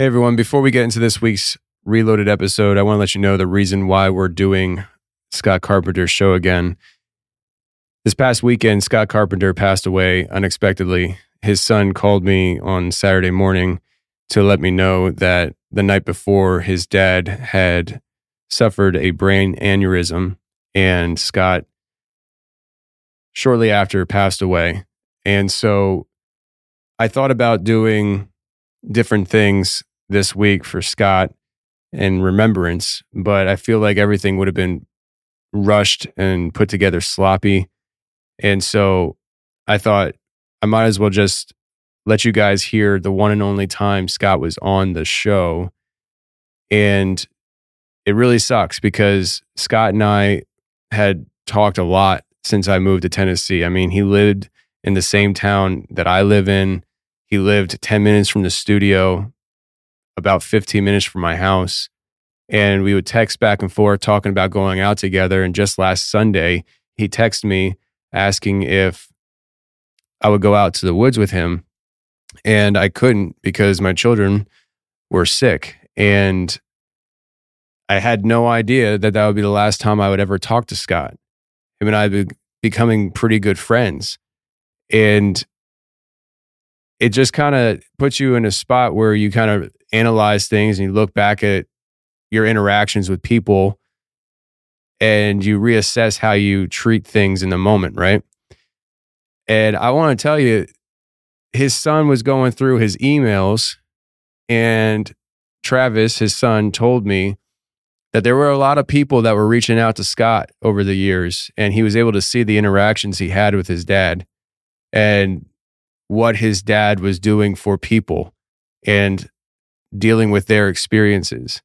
Hey everyone, before we get into this week's reloaded episode, I want to let you know the reason why we're doing Scott Carpenter's show again. This past weekend, Scott Carpenter passed away unexpectedly. His son called me on Saturday morning to let me know that the night before his dad had suffered a brain aneurysm and Scott shortly after passed away. And so I thought about doing different things this week for Scott in remembrance, but I feel like everything would have been rushed and put together sloppy. And so I thought I might as well just let you guys hear the one and only time Scott was on the show. And it really sucks because Scott and I had talked a lot since I moved to Tennessee. I mean, he lived in the same town that I live in. He lived 10 minutes from the studio about 15 minutes from my house. And we would text back and forth talking about going out together. And just last Sunday, he texted me asking if I would go out to the woods with him. And I couldn't because my children were sick. And I had no idea that that would be the last time I would ever talk to Scott. Him and I be becoming pretty good friends. And it just kind of puts you in a spot where you kind of analyze things and you look back at your interactions with people and you reassess how you treat things in the moment, right? And I want to tell you, his son was going through his emails, and Travis, his son, told me that there were a lot of people that were reaching out to Scott over the years, and he was able to see the interactions he had with his dad and what his dad was doing for people. And dealing with their experiences.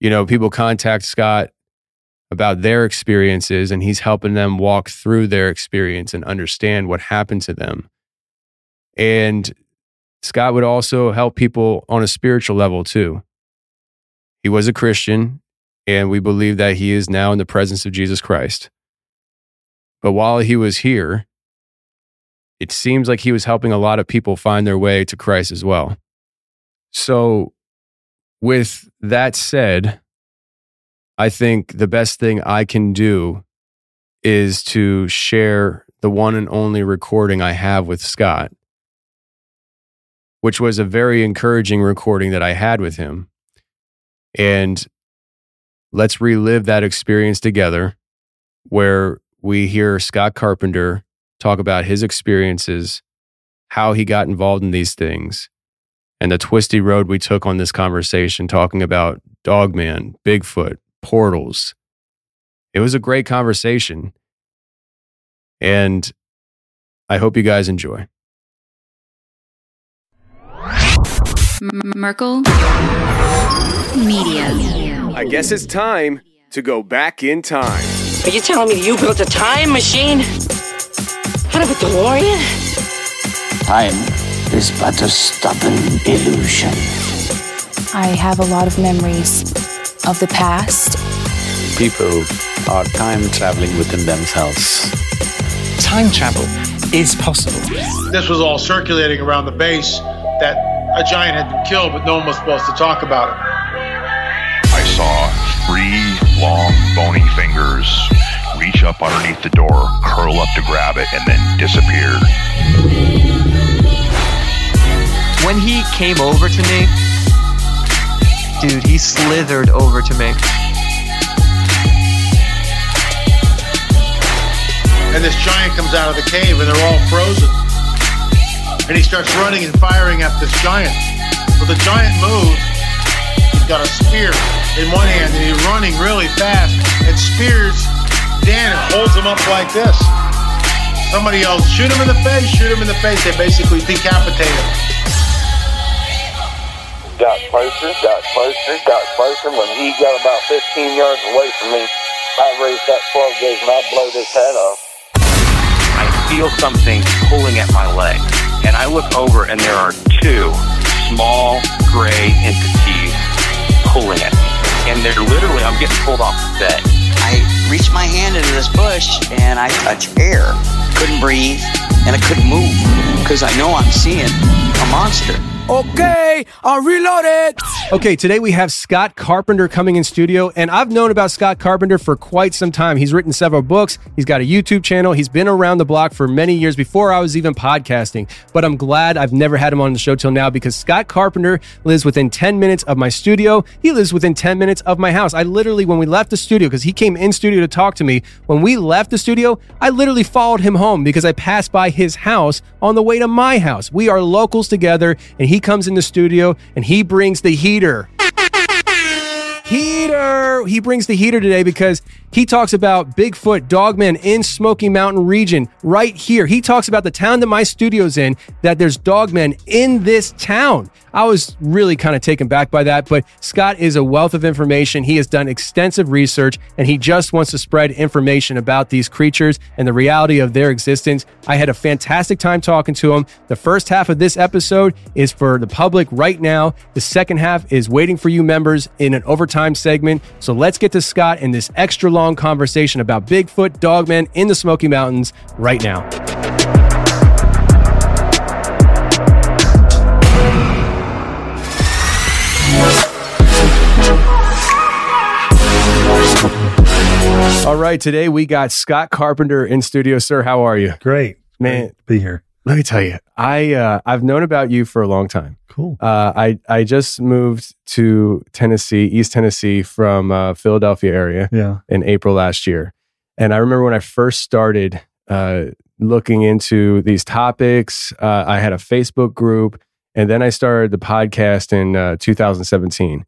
You know, people contact Scott about their experiences and he's helping them walk through their experience and understand what happened to them. And Scott would also help people on a spiritual level too. He was a Christian and we believe that he is now in the presence of Jesus Christ. But while he was here, it seems like he was helping a lot of people find their way to Christ as well. So, with that said, I think the best thing I can do is to share the one and only recording I have with Scott, which was a very encouraging recording that I had with him. And let's relive that experience together where we hear Scott Carpenter talk about his experiences, how he got involved in these things, and the twisty road we took on this conversation, talking about Dogman, Bigfoot, portals. It was a great conversation. And I hope you guys enjoy. Merkel Media. I guess it's time to go back in time. Are you telling me you built a time machine? Out of a DeLorean? Time is but a stubborn illusion. I have a lot of memories of the past. People are time traveling within themselves. Time travel is possible. This was all circulating around the base that a giant had been killed, but no one was supposed to talk about it. I saw three long, bony fingers reach up underneath the door, curl up to grab it, and then disappear when he came over to me, dude, he slithered over to me. And this giant comes out of the cave and they're all frozen. And he starts running and firing at this giant. Well, the giant moves. He's got a spear in one hand and he's running really fast and spears Dan and holds him up like this. Somebody else, shoot him in the face, shoot him in the face. They basically decapitate him got closer, got closer, got closer. When he got about 15 yards away from me, I raised that 12 gauge and I blowed his head off. I feel something pulling at my leg, and I look over, and there are two small gray entities pulling at me. And they're literally, I'm getting pulled off the bed. I reach my hand into this bush and I touch air. Couldn't breathe and I couldn't move because I know I'm seeing a monster Okay, I'll reload it. Okay, today we have Scott Carpenter coming in studio, and I've known about Scott Carpenter for quite some time. He's written several books, he's got a YouTube channel, he's been around the block for many years before I was even podcasting. But I'm glad I've never had him on the show till now because Scott Carpenter lives within 10 minutes of my studio. He lives within 10 minutes of my house. I literally, when we left the studio, because he came in studio to talk to me, when we left the studio, I literally followed him home because I passed by his house on the way to my house. We are locals together, and he comes in the studio and he brings the heater. Heater! He brings the heater today because he talks about Bigfoot dogmen in Smoky Mountain region right here. He talks about the town that my studio's in, that there's dogmen in this town. I was really kind of taken back by that, but Scott is a wealth of information. He has done extensive research and he just wants to spread information about these creatures and the reality of their existence. I had a fantastic time talking to him. The first half of this episode is for the public right now. The second half is waiting for you members in an overtime segment. So let's get to Scott and this extra long conversation about Bigfoot, dogmen in the Smoky Mountains right now. All right, today we got Scott Carpenter in studio. Sir, how are you? Great, man. Great to be here. Let me tell you, I uh, I've known about you for a long time. Cool. Uh, I I just moved to Tennessee, East Tennessee, from uh, Philadelphia area. Yeah. In April last year, and I remember when I first started uh, looking into these topics. Uh, I had a Facebook group, and then I started the podcast in uh, 2017.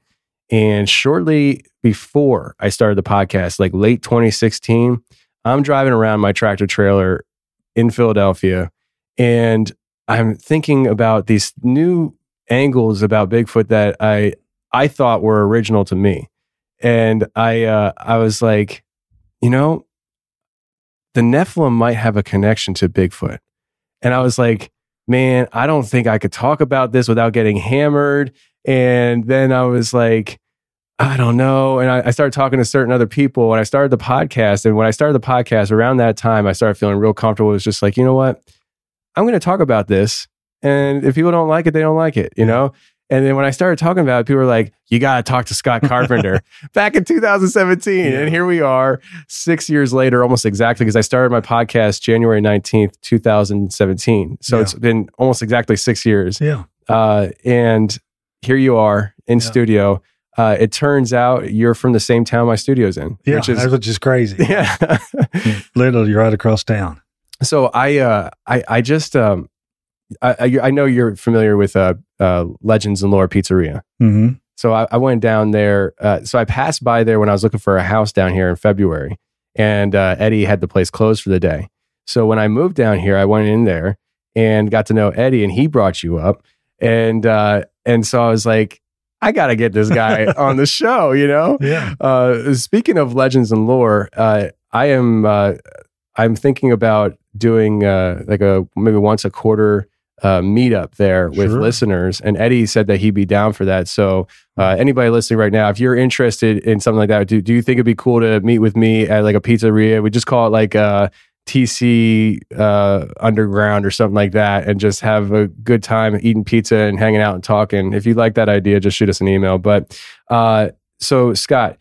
And shortly before I started the podcast, like late 2016, I'm driving around my tractor trailer in Philadelphia and I'm thinking about these new angles about Bigfoot that I I thought were original to me. And I uh, I was like, you know, the Nephilim might have a connection to Bigfoot. And I was like, man, I don't think I could talk about this without getting hammered. And then I was like, I don't know. And I, I, started talking to certain other people and I started the podcast. And when I started the podcast around that time, I started feeling real comfortable. It was just like, you know what? I'm going to talk about this. And if people don't like it, they don't like it, you know? And then when I started talking about it, people were like, you got to talk to Scott Carpenter back in 2017. Yeah. And here we are six years later, almost exactly, because I started my podcast January 19th, 2017. So yeah. it's been almost exactly six years. Yeah. Uh, and here you are in studio uh, it turns out you're from the same town my studio's in. Yeah, which is, which is crazy. Yeah, literally you're right across town. So I, uh, I, I just, um, I, I know you're familiar with uh, uh, Legends and Lore Pizzeria. Mm-hmm. So I, I, went down there. Uh, so I passed by there when I was looking for a house down here in February, and uh, Eddie had the place closed for the day. So when I moved down here, I went in there and got to know Eddie, and he brought you up, and uh, and so I was like, I got to get this guy on the show, you know? Yeah. Uh, speaking of legends and lore, uh, I am, uh, I'm thinking about doing uh, like a maybe once a quarter uh, meetup there with sure. listeners. And Eddie said that he'd be down for that. So, uh, anybody listening right now, if you're interested in something like that, do, do you think it'd be cool to meet with me at like a pizzeria? We just call it like uh, TC uh, Underground or something like that, and just have a good time eating pizza and hanging out and talking. If you like that idea, just shoot us an email. But uh, so, Scott,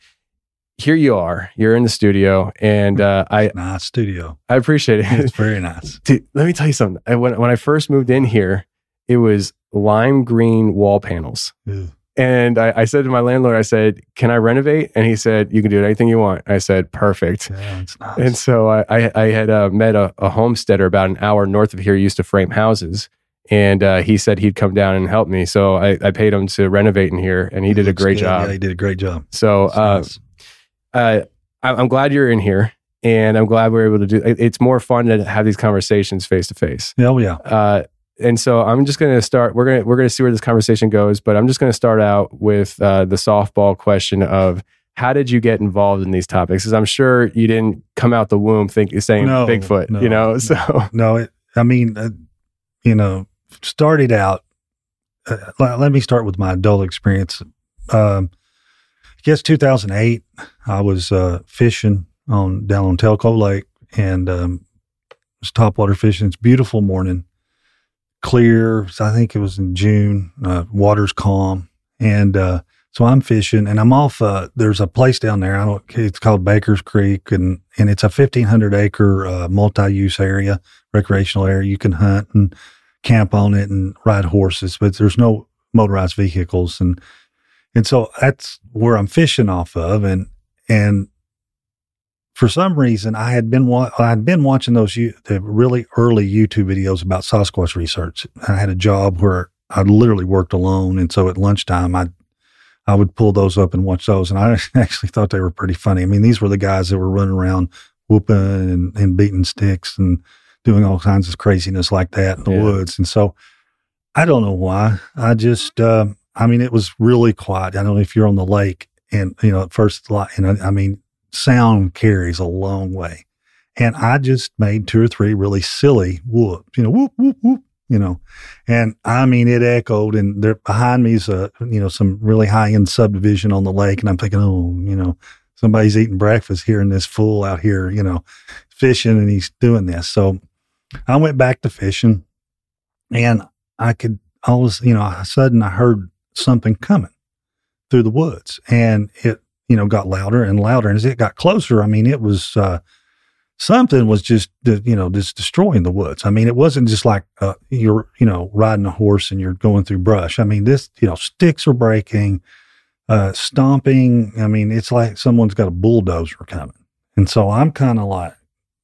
here you are. You're in the studio, and uh, I nice studio. I appreciate it. It's very nice. Dude, let me tell you something. I, when when I first moved in here, it was lime green wall panels. And I, I, said to my landlord, I said, "Can I renovate?" And he said, "You can do anything you want." I said, "Perfect." Yeah, nice. And so I, I, I had uh, met a, a, homesteader about an hour north of here. Used to frame houses, and uh, he said he'd come down and help me. So I, I paid him to renovate in here, and he did a great good. job. Yeah, he did a great job. So uh, nice. uh, I'm glad you're in here, and I'm glad we're able to do. It's more fun to have these conversations face to face. Oh yeah. Uh, and so I'm just going to start. We're going to we're going to see where this conversation goes, but I'm just going to start out with uh, the softball question of how did you get involved in these topics? Because I'm sure you didn't come out the womb think saying no, Bigfoot, no, you know. So no, it, I mean, uh, you know, started out. Uh, let me start with my adult experience. Um, I guess 2008, I was uh, fishing on down on Tellico Lake and um, was topwater fishing. It's beautiful morning clear. I think it was in June. Uh, water's calm, and uh, so I'm fishing, and I'm off. Uh, there's a place down there. I don't. It's called Baker's Creek, and and it's a 1,500 acre uh, multi-use area, recreational area. You can hunt and camp on it and ride horses, but there's no motorized vehicles, and and so that's where I'm fishing off of, and and for some reason I had been wa- I had been watching those the really early YouTube videos about Sasquatch research. I had a job where I literally worked alone, and so at lunchtime I I would pull those up and watch those. And I actually thought they were pretty funny. I mean, these were the guys that were running around whooping and, and beating sticks and doing all kinds of craziness like that in the yeah. woods. And so I don't know why. I just, uh, I mean, it was really quiet. I don't know if you're on the lake and, you know, at first, you know, I mean, sound carries a long way. And I just made two or three really silly whoops, you know, whoop, whoop, whoop, you know, and I mean, it echoed and there behind me is a, you know, some really high end subdivision on the lake. And I'm thinking, oh, you know, somebody's eating breakfast here in this fool out here, you know, fishing and he's doing this. So I went back to fishing and I could always, you know, all of a sudden I heard something coming through the woods and it, you know, got louder and louder. And as it got closer, I mean, it was, uh, something was just you know just destroying the woods. I mean, it wasn't just like uh, you're you know riding a horse and you're going through brush. I mean, this you know sticks are breaking, uh, stomping. I mean, it's like someone's got a bulldozer coming. And so I'm kind of like,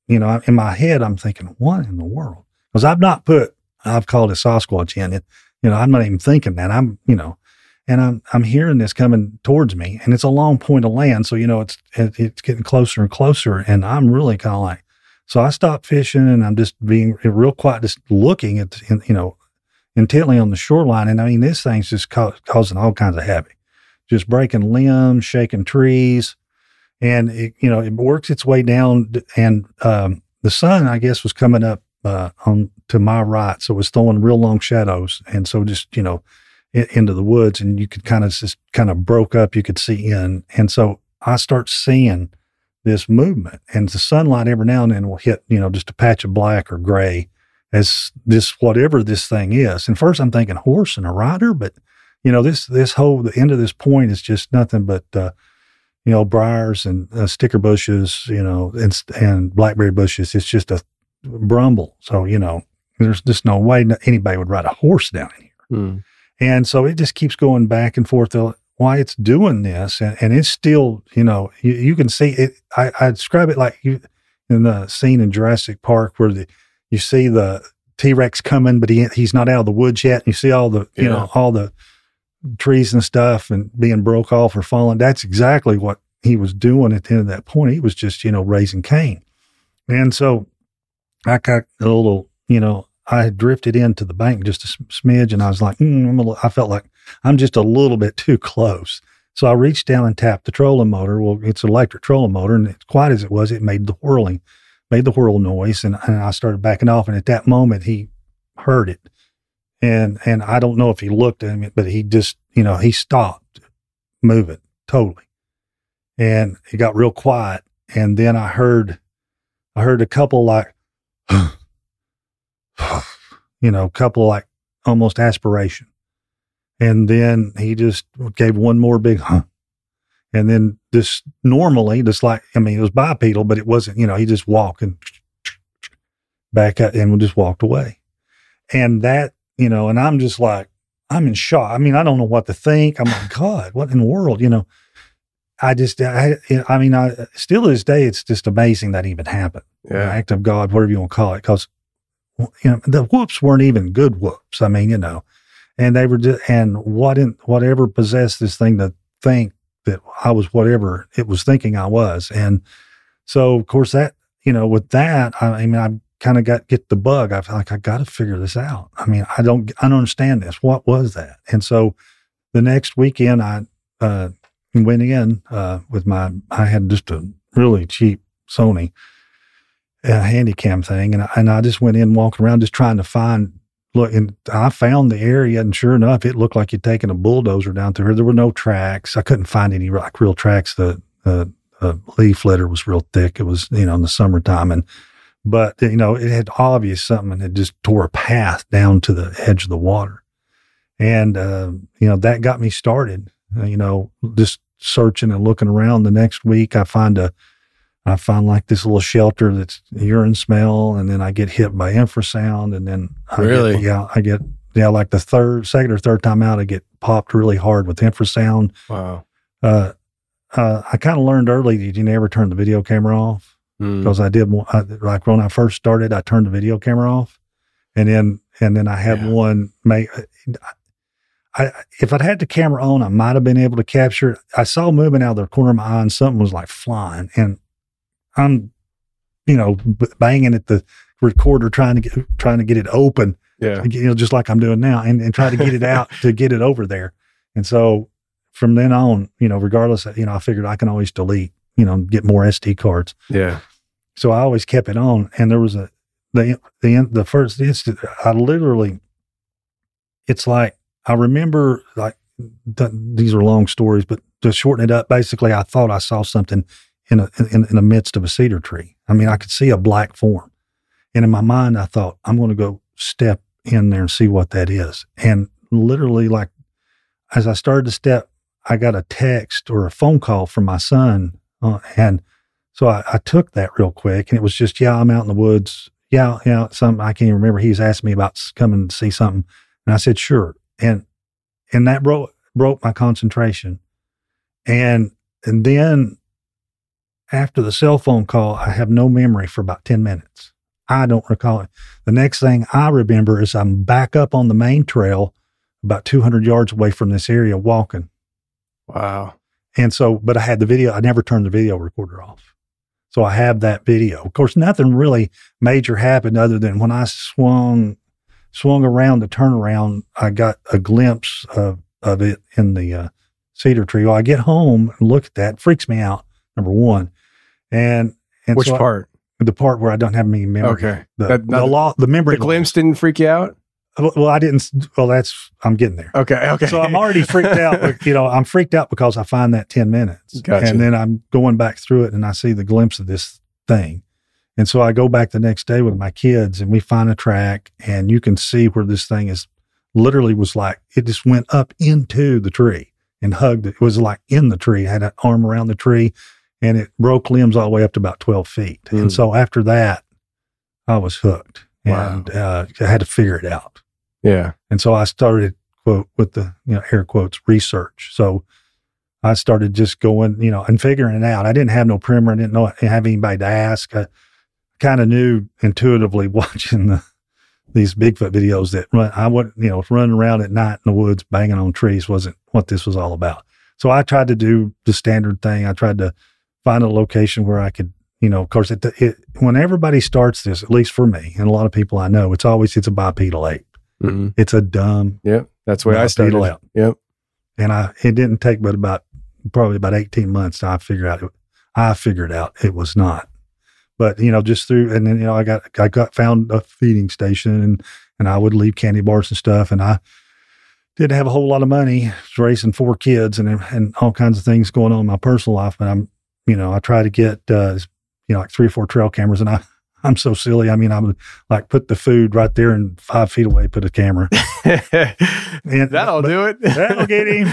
you know, in my head, I'm thinking, what in the world? Because I've not put, I've called it Sasquatch in it. You know, I'm not even thinking that. I'm, you know, and I'm I'm hearing this coming towards me, and it's a long point of land, so you know it's it's getting closer and closer, and I'm really kind of like, so I stop fishing, and I'm just being real quiet, just looking at you know intently on the shoreline, and I mean this thing's just ca- causing all kinds of havoc, just breaking limbs, shaking trees, and it you know it works its way down, and um, the sun I guess was coming up uh, on to my right, so it was throwing real long shadows, and so just you know into the woods and you could kind of just kind of broke up, you could see in. And so I start seeing this movement and the sunlight every now and then will hit, you know, just a patch of black or gray as this, whatever this thing is. And first I'm thinking horse and a rider, but you know, this, this whole, the end of this point is just nothing but, uh, you know, briars and uh, sticker bushes, you know, and, and blackberry bushes. It's just a brumble. So, you know, there's just no way anybody would ride a horse down in here. Mm. And so it just keeps going back and forth why it's doing this. And, and it's still, you know, you, you can see it. I, I, describe it like you in the scene in Jurassic Park where the, you see the T Rex coming, but he, he's not out of the woods yet. And you see all the, you yeah. know, all the trees and stuff and being broke off or falling. That's exactly what he was doing at the end of that point. He was just, you know, raising Cain. And so I got a little, you know, I had drifted into the bank just a smidge, and I was like, mm, I felt like I'm just a little bit too close. So I reached down and tapped the trolling motor. Well, it's an electric trolling motor, and as quiet as it was, it made the whirling, made the whirl noise, and, and I started backing off. And at that moment, he heard it, and and I don't know if he looked at me, but he just, you know, he stopped moving totally, and it got real quiet. And then I heard, I heard a couple like. you know, a couple like almost aspiration. And then he just gave one more big huh. And then this normally, just like, I mean, it was bipedal, but it wasn't, you know, he just walked and back up and just walked away. And that, you know, and I'm just like, I'm in shock. I mean, I don't know what to think. I'm like, God, what in the world, you know? I just, I, I mean, I still to this day, it's just amazing that even happened. Yeah. act of God, whatever you want to call it, because you know, the whoops weren't even good whoops. I mean, you know, and they were just, and what in, whatever possessed this thing to think that I was whatever it was thinking I was. And so, of course, that, you know, with that, I, I mean, I kind of got, get the bug. I feel like I got to figure this out. I mean, I don't, I don't understand this. What was that? And so the next weekend, I, uh, went in, uh, with my, I had just a really cheap Sony a handy cam thing, and I, and I just went in walking around just trying to find look, and I found the area, and sure enough, it looked like you'd taken a bulldozer down through here. There were no tracks. I couldn't find any like real tracks. The uh, leaf litter was real thick. It was you know in the summertime, and but you know, it had obvious something it just tore a path down to the edge of the water. And, uh, you know, that got me started, uh, you know, just searching and looking around. The next week, I find a, I find like this little shelter that's urine smell, and then I get hit by infrasound, and then I Really? get, yeah, I get yeah, like the third, second or third time out, I get popped really hard with infrasound. Wow. Uh, uh, I kind of learned early that you never turn the video camera off Mm. because I did I, like when I first started, I turned the video camera off, and then and then I had one make. I if I'd had the camera on, I might have been able to capture it. I saw movement out of the corner of my eye, and something was like flying, and I'm, you know, banging at the recorder trying to get trying to get it open, Yeah. you know, just like I'm doing now, and, and try to get it out to get it over there. And so from then on, you know, regardless, of, you know, I figured I can always delete, you know, get more SD cards. Yeah. So I always kept it on. And there was a the the the first instant I literally, it's like I remember like th- these are long stories, but to shorten it up, basically, I thought I saw something in a in, in the midst of a cedar tree. I mean, I could see a black form, and in my mind, I thought I'm going to go step in there and see what that is. And literally, like as I started to step, I got a text or a phone call from my son, uh, and so I, I took that real quick, and it was just, yeah, I'm out in the woods. Yeah, yeah, some I can't even remember. He was asking me about coming to see something, and I said sure, and and that broke broke my concentration, and and then after the cell phone call, I have no memory for about ten minutes. I don't recall it. The next thing I remember is I'm back up on the main trail, about 200 yards away from this area, walking. Wow. And so, but I had the video. I never turned the video recorder off. So I have that video. Of course, nothing really major happened other than when I swung, swung around the turnaround, I got a glimpse of, of it in the uh, cedar tree. Well, I get home and look at that. Freaks me out. Number one. And, and Which so I- part? the part where I don't have any memory. Okay. The, That- the not- law, the memory. The glimpse didn't freak you out? Well, well, I didn't. Well, that's I'm getting there. Okay. Okay. So I'm already freaked out. You know, I'm freaked out because I find that 10 minutes. Gotcha. And then I'm going back through it and I see the glimpse of this thing. And so I go back the next day with my kids and we find a track and you can see where this thing is literally was like, it just went up into the tree and hugged it. It was like in the tree, had an arm around the tree and it broke limbs all the way up to about 12 feet. Hmm. And so after that, I was hooked Wow. and uh, I had to figure it out. Yeah. And so I started quote with the you know air quotes research. So I started just going, you know, and figuring it out. I didn't have no primer. I didn't know have anybody to ask. I kind of knew intuitively watching the these Bigfoot videos that run, I would you know running around at night in the woods banging on trees wasn't what this was all about. So I tried to do the standard thing. I tried to find a location where I could, you know, of course, it, it, when everybody starts this, at least for me and a lot of people I know, it's always it's a bipedal ape. hmm It's a dumb Yep. That's way I started. ape. Yep. And I it didn't take but about probably about 18 months to I figured out it, I figured out it was not. But you know, just through and then you know, I got I got found a feeding station and and I would leave candy bars and stuff and I didn't have a whole lot of money was raising four kids and and all kinds of things going on in my personal life. But I'm you know, I try to get uh you know like three or four trail cameras and I I'm so silly. I mean, I would like put the food right there and five feet away, put a camera. And- That'll do it. That'll get him.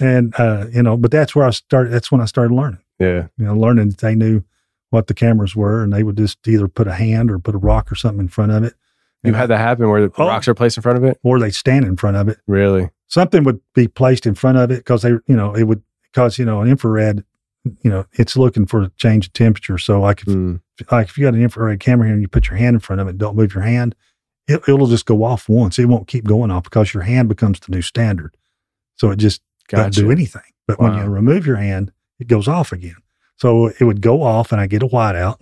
and uh, you know, but that's where I started. That's when I started learning. yeah. You know, learning that they knew what the cameras were, and they would just either put a hand or put a rock or something in front of it, You had that happen where the Oh. rocks are placed in front of it? or they stand in front of it. Really? Something would be placed in front of it because they, you know, it would because you know an infrared, you know, it's looking for a change of temperature. So like if Mm. like if you got an infrared camera here and you put your hand in front of it, don't move your hand, it, it'll just go off once. It won't keep going off because your hand becomes the new standard. So it just doesn't do anything. But when you remove your hand, it goes off again. So it would go off and I get a whiteout.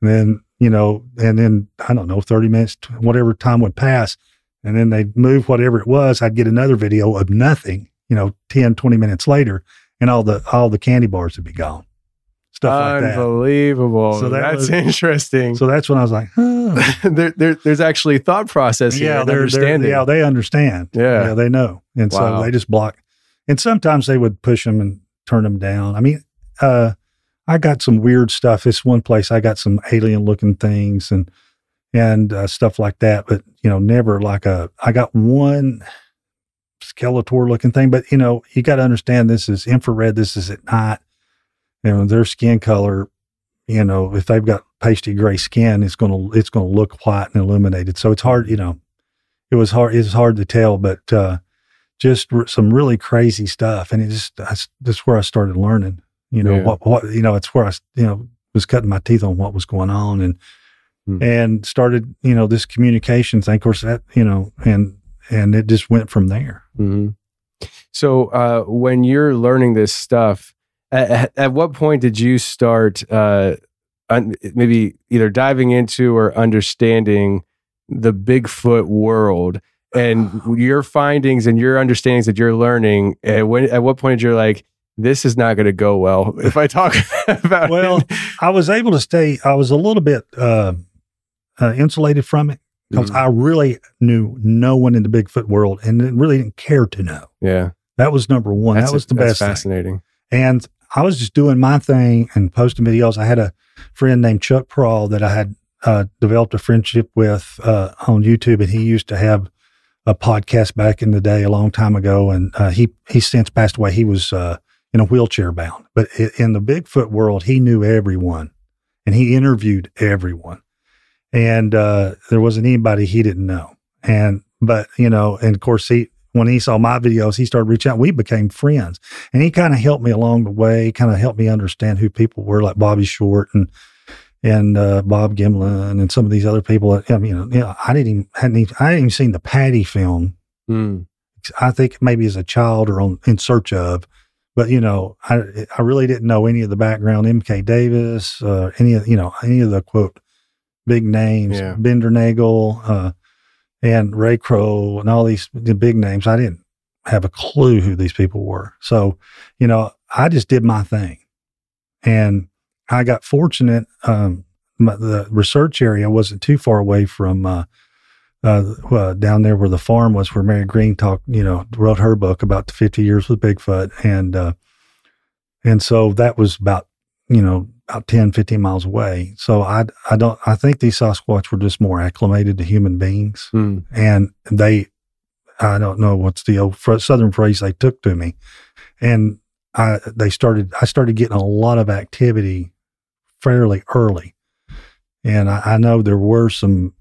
And then, you know, and then I don't know, 30 minutes, whatever time would pass. And then they'd move whatever it was. I'd get another video of nothing, you know, 10, 20 minutes later, and all the all the candy bars would be gone. Stuff like that. Unbelievable. So that That's was- interesting. So that's when I was like, huh. there, there, there's actually thought process here. yeah, they're, they're understanding. yeah, they understand. Yeah. they know, and Wow. so they just block. And sometimes they would push them and turn them down. I mean, uh, I got some weird stuff. This one place I got some alien looking things and and uh, stuff like that, but you know, never like a. I got one Skeletor looking thing, but you know, you got to understand this is infrared. This is at night. You know, their skin color. You know, if they've got pasty gray skin, it's gonna it's gonna look white and illuminated. So it's hard. You know, it was hard. It's hard to tell, but uh, just r- some really crazy stuff. And it just that's that's where I started learning. You know Yeah. what what you know. It's where I you know was cutting my teeth on what was going on and Hmm. and started you know this communication thing. Of course, that you know and and it just went from there. hmm So uh, when you're learning this stuff, at, at- at what point did you start uh, un- maybe either diving into or understanding the Bigfoot world and your findings and your understandings that you're learning? At, when, at what point did you like, this is not going to go well if I talk about Well, it? I was able to stay. I was a little bit uh, uh, insulated from it because Mhm. I really knew no one in the Bigfoot world and really didn't care to know. Yeah, That was number one. that's that was the that's best thing. fascinating. And I was just doing my thing and posting videos. I had a friend named Chuck Prawl that I had uh, developed a friendship with uh, on YouTube, and he used to have a podcast back in the day, a long time ago. And uh, he he since passed away. He was uh, in a wheelchair bound, but in the Bigfoot world, he knew everyone, and he interviewed everyone. And uh, there wasn't anybody he didn't know. And but you know, and of course he when he saw my videos, he started reaching out. We became friends and he kind of helped me along the way, kind of helped me understand who people were, like Bobby Short and and uh, Bob Gimlin and some of these other people. I mean, you know, you know, I didn't even hadn't even, I hadn't even seen the Patty film. Mm. I think maybe as a child or on in search of, but you know, I I really didn't know any of the background. M.K. Davis, uh, any of you know any of the quote big names, Yeah. Bender Nagel, uh, and Ray Crow, and all these the big names. I didn't have a clue who these people were. So, you know, I just did my thing, and I got fortunate. Um, my, the research area wasn't too far away from. Uh, uh, uh, down there where the farm was, where Mary Green talked, you know, wrote her book about the 50 years with Bigfoot. And, uh, and so that was about, you know, about 10, 15 miles away. So I, I don't, I think these Sasquatch were just more acclimated to human beings Mm. and they, I don't know what's the old fr- Southern phrase they took to me. And I, they started, I started getting a lot of activity fairly early. And I, I know there were some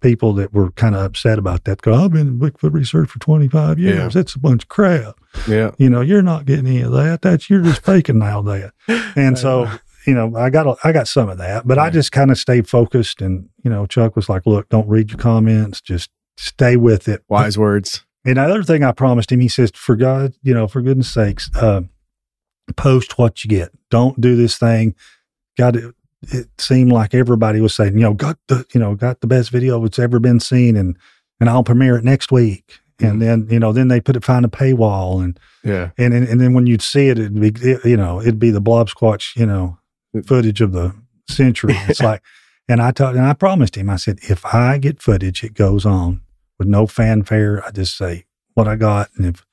people that were kind of upset about that. Go, I've been in Bigfoot research for 25 years. Yeah. That's a bunch of crap. Yeah. You know, you're not getting any of that. That's, you're just faking all that. And so, you know, I got, a, I got some of that, but I just kind of stayed focused. And, you know, Chuck was like, look, don't read your comments. Just stay with it. Wise words. And another thing I promised him, he says, for God, you know, for goodness sakes, uh, post what you get. Don't do this thing. Got it. It seemed like everybody was saying, you know, got the, you know, got the best video that's ever been seen, and and I'll premiere it next week. And mm-hmm. then, you know, then they put it behind a paywall, and Yeah. and and, and then when you'd see it, it'd be, it, you know, it'd be the blob squatch, you know, mm. footage of the century. It's like, and I told, and I promised him, I said, if I get footage, it goes on with no fanfare. I just say what I got, and if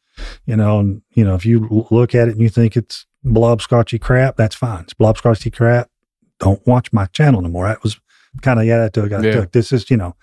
you know, and you know, if you look at it and you think it's blob squatchy crap, that's fine. It's blob squatchy crap. Don't watch my channel no more. That was kind of yeah. That took. I Yeah. took. This is you know,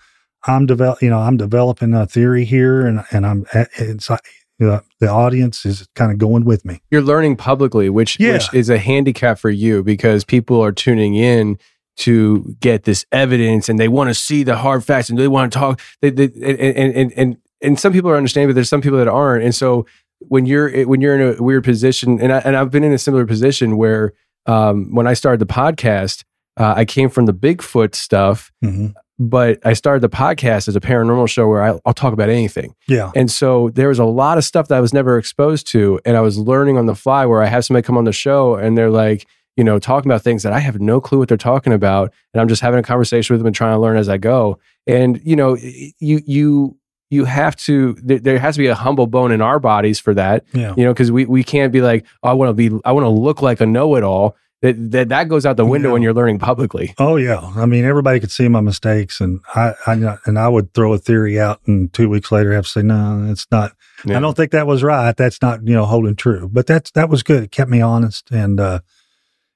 I'm develop. You know, I'm developing a theory here, and and I'm eh, it's like you know, the audience is kind of going with me. You're learning publicly, which Yeah. which is a handicap for you because people are tuning in to get this evidence and they want to see the hard facts and they want to talk. They, they, and, and and and and some people are understanding, but there's some people that aren't. And so when you're eh, when you're in a weird position, and I, and I've been in a similar position where um, when I started the podcast, uh, I came from the Bigfoot stuff, Mhm. but I started the podcast as a paranormal show where I, I'll talk about anything. Yeah. And so there was a lot of stuff that I was never exposed to. And I was learning on the fly where I have somebody come on the show and they're like, you know, talking about things that I have no clue what they're talking about. And I'm just having a conversation with them and trying to learn as I go. And, you know, you, you, you have to, there, there has to be a humble bone in our bodies for that, Yeah. you know, because we, we can't be like, oh, I want to be, I want to look like a know it all. That, that, that goes out the window Yeah. when you're learning publicly. Oh yeah, I mean everybody could see my mistakes, and I, I and I would throw a theory out, and two weeks later have to say no, it's not. Yeah. I don't think that was right. That's not you know holding true. But that's that was good. It kept me honest, and uh,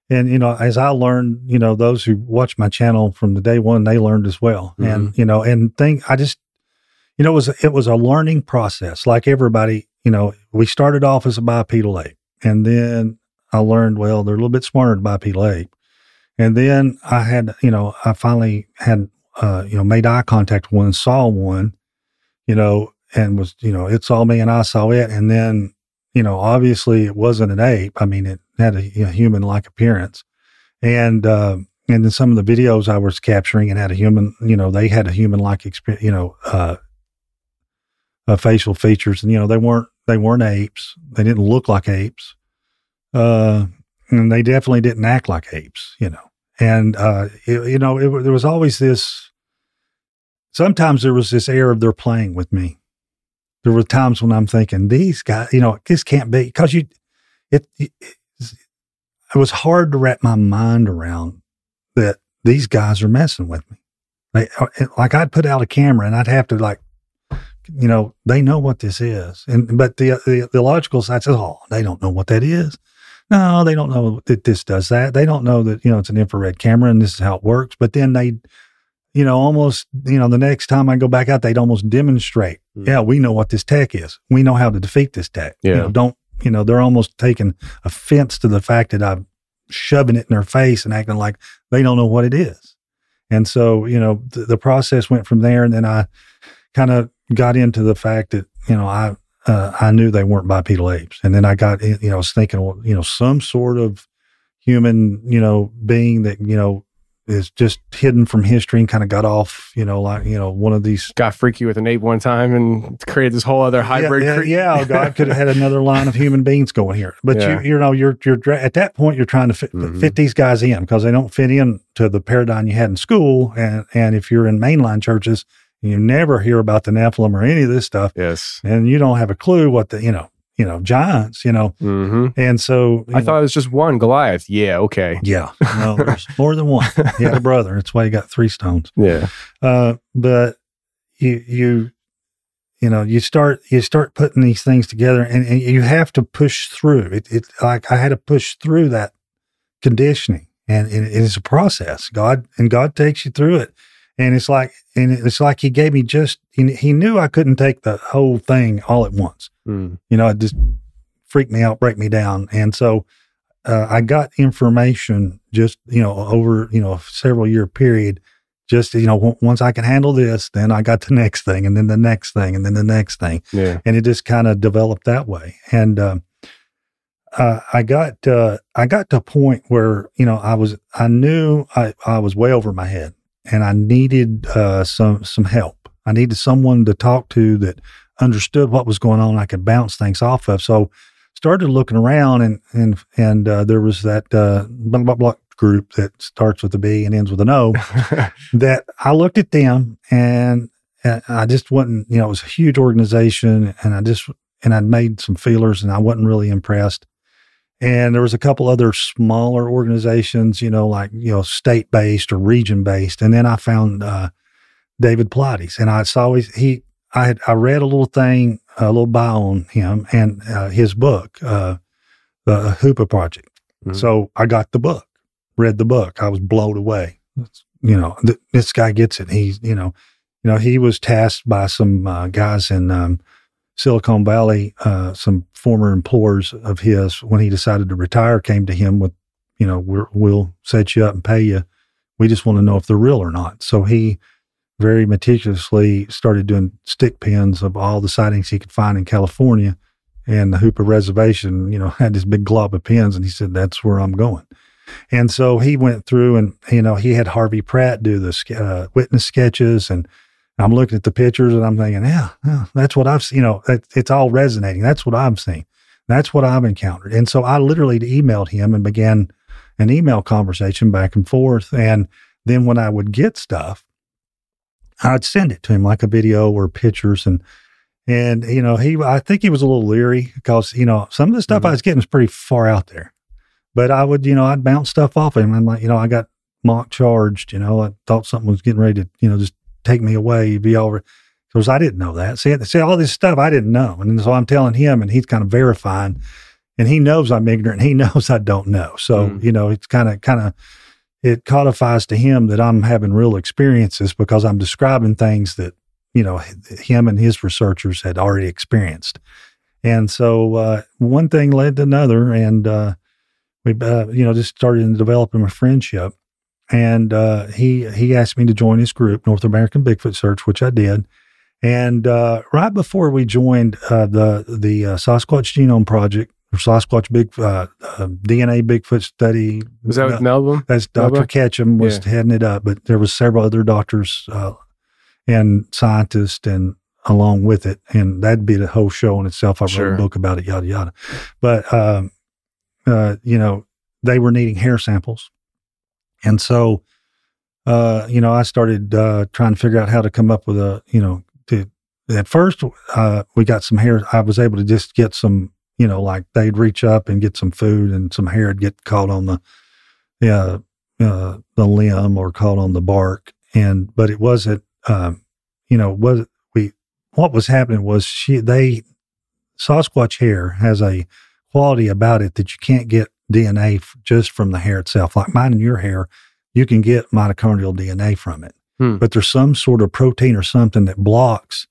and you know, as I learned, you know, those who watch my channel from the day one, they learned as well. And you know, and think I just, you know, it was it was a learning process. Like everybody, you know, we started off as a bipedal ape, and then I learned well they're a little bit smarter than bipedal ape, and then I had, you know, I finally had, uh, you know, made eye contact with one, saw one, you know, and was, you know, it saw me and I saw it, and then you know, obviously it wasn't an ape. I mean, it had a, a human like appearance. And, uh, and then some of the videos I was capturing and had a human, you know, they had a human like experience, you know, uh, uh, facial features and, you know, they weren't, they weren't apes. They didn't look like apes. Uh, and they definitely didn't act like apes, you know. And, uh, it, you know, it, there was always this, sometimes there was this air of they're playing with me there were times when I'm thinking these guys, you know, this can't be because you, it, it, it was hard to wrap my mind around that these guys are messing with me. Uh, like I'd put out a camera and I'd have to like, you know, they know what this is. And, but the, the, the logical side says, oh, they don't know what that is. No, they don't know that this does that. They don't know that, you know, it's an infrared camera and this is how it works. But then they, you know, almost, you know, the next time I go back out, they'd almost demonstrate, mm. yeah, we know what this tech is. We know how to defeat this tech. Yeah. You know, don't, you know, they're almost taking offense to the fact that I'm shoving it in their face and acting like they don't know what it is. And so, you know, the, the process went from there. And then I kind of got into the fact that, you know, I, uh, I knew they weren't bipedal apes. And then I got, you know, I was thinking, well, you know, some sort of human, you know, being that, you know, is just hidden from history and kind of got off, you know, like, you know, one of these. Got freaky with an ape one time and created this whole other hybrid. Yeah, yeah, yeah God could have had another line of human beings going here. But yeah. you, you know, you're, you're, at that point, you're trying to fit, mm-hmm. fit these guys in because they don't fit in to the paradigm you had in school. And, and if you're in mainline churches, you never hear about the Nephilim or any of this stuff. Yes. And you don't have a clue what the, you know, you know, giants, you know. Mm-hmm. And so I know, thought it was just one Goliath. Yeah, okay. Yeah. No, there's more than one. He had a brother. That's why he got three stones. Yeah. Uh, but you you you know, you start you start putting these things together and, and you have to push through. It it like I had to push through that conditioning. And, and it's a process. God and God takes you through it and it's like and it's like he gave me just he, knew I couldn't take the whole thing all at once. Mm. You know, it just freaked me out, break me down, and so uh, I got information just you know over you know a several year period. Just you know, w- once I can handle this, then I got the next thing, and then the next thing, and then the next thing, yeah. and it just kind of developed that way. And uh, uh, I got uh, I got to a point where you know I was I knew I, I was way over my head and I needed uh, some some help. I needed someone to talk to that understood what was going on. I could bounce things off of. So started looking around, and and and uh, there was that uh, blah, blah blah group that starts with a B and ends with an O. that I looked at them, and, and I just wasn't. You know, it was a huge organization, and I just and I'd made some feelers, and I wasn't really impressed and there was a couple other smaller organizations, you know, like you know, state based or region based. And then I found uh, David Paulides, and I saw his, he. I had I read a little thing, a little bio on him and uh, his book, uh, the Hoopa Project. Mm-hmm. So I got the book, read the book. I was blown away. You know, th- this guy gets it. He's you know, you know, he was tasked by some uh, guys in um, Silicon Valley, uh, some former employers of his, when he decided to retire, came to him with, you know, we will set you up and pay you. We just want to know if they're real or not. So he very meticulously started doing stick pins of all the sightings he could find in California. And the Hoopa Reservation, you know, had this big glob of pins, and he said, "That's where I'm going." And so he went through, and you know, he had Harvey Pratt do the uh, witness sketches, and I'm looking at the pictures and I'm thinking, yeah, yeah that's what I've seen. You know, it, it's all resonating. That's what I'm seeing. That's what I've encountered. And so I literally emailed him and began an email conversation back and forth. And then when I would get stuff, I'd send it to him like a video or pictures. And, and, you know, he, I think he was a little leery because, you know, some of the stuff mm-hmm. I was getting was pretty far out there. But I would, you know, I'd bounce stuff off him. I'm like, you know, I got mock charged, you know, I thought something was getting ready to, you know, just take me away, You'd be over. Because I didn't know that. See, see, all this stuff I didn't know. And so I'm telling him, and he's kind of verifying. and he knows I'm ignorant. He knows I don't know. So Mm. you know, it's kind of kind of it codifies to him that I'm having real experiences because I'm describing things that you know him and his researchers had already experienced. And so uh, one thing led to another, and uh, we uh, you know just started developing a friendship. And uh, he he asked me to join his group, North American Bigfoot Search, which I did. And uh, right before we joined uh, the the uh, Sasquatch Genome Project, or Sasquatch Big uh, uh, DNA Bigfoot Study, Was that with uh, Melba? that's Dr. Ketchum was Yeah. heading it up, but there was several other doctors uh, and scientists and along with it, and that'd be the whole show in itself. I wrote Sure. a book about it, yada yada. But um, uh, you know, they were needing hair samples, and so uh, you know, I started uh, trying to figure out how to come up with a you know to. At first, uh, we got some hair. I was able to just get some, you know, like they'd reach up and get some food, and some hair would get caught on the, yeah, uh, the limb or caught on the bark. And but it wasn't, um, you know, was we what was happening was she they Sasquatch hair has a quality about it that you can't get DNA f- just from the hair itself. Like mine and your hair, you can get mitochondrial DNA from it, Hmm. but there's some sort of protein or something that blocks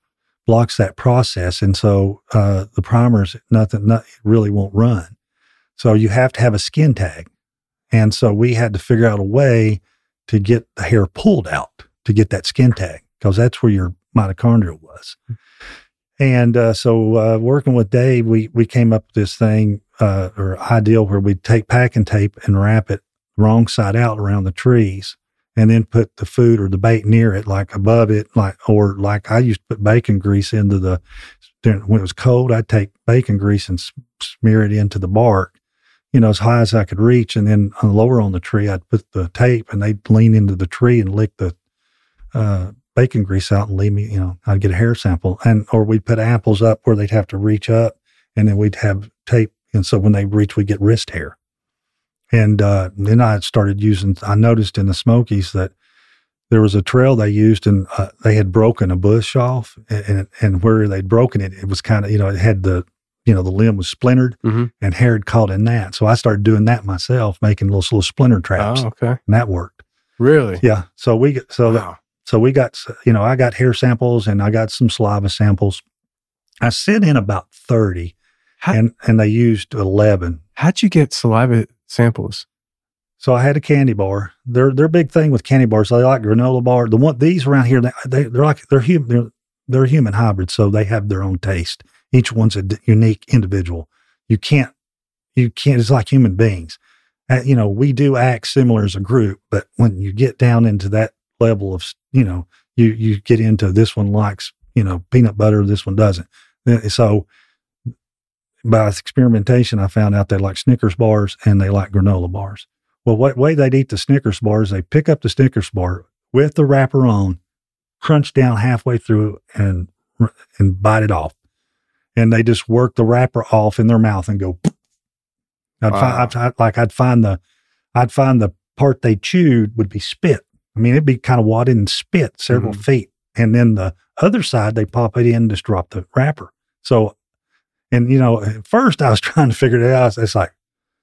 blocks that process, and so uh, the primers nothing not, really won't run. So you have to have a skin tag, and so we had to figure out a way to get the hair pulled out to get that skin tag because that's where your mitochondria was. And uh, so, uh, working with Dave, we we came up with this thing uh, or ideal where we'd take packing tape and wrap it wrong side out around the trees, and then put the food or the bait near it, like above it, like or like I used to put bacon grease into the when it was cold. I'd take bacon grease and smear it into the bark, you know, as high as I could reach, and then lower on the tree, I'd put the tape, and they'd lean into the tree and lick the uh, bacon grease out and leave me, you know, I'd get a hair sample. And, or we'd put apples up where they'd have to reach up and then we'd have tape. And so when they reach, we'd get wrist hair. And uh, then I started using, I noticed in the Smokies that there was a trail they used and uh, they had broken a bush off and, and, and where they'd broken it, it was kind of, you know, it had the, you know, the limb was splintered Mhm. and hair had caught in that. So I started doing that myself, making little, little splinter traps Oh, okay. and that worked. Really? Yeah. So we so that so we got you know I got hair samples and I got some saliva samples. I sent in about thirty, How- and and they used eleven. How'd you get saliva samples? So I had a candy bar. Their their big thing with candy bars, they like granola bar. The one these around here, they, they they're like they're human they're, they're human hybrids, so they have their own taste. Each one's a d- unique individual. You can't you can't. It's like human beings. Uh, you know, we do act similar as a group, but when you get down into that level of you know, you you get into this one likes you know peanut butter, this one doesn't. Uh, So by experimentation, I found out they like Snickers bars and they like granola bars. Well, what way they'd eat the Snickers bars, they pick up the Snickers bar with the wrapper on, crunch down halfway through, and and bite it off. And they just work the wrapper off in their mouth and go. I'd Wow. find I'd, I'd- like I'd find the I'd find the part they chewed would be spit. I mean, it'd be kind of wadded and spit several Mhm. feet, and then the other side they pop it in, just drop the wrapper. So, and you know, at first I was trying to figure it out. It's like,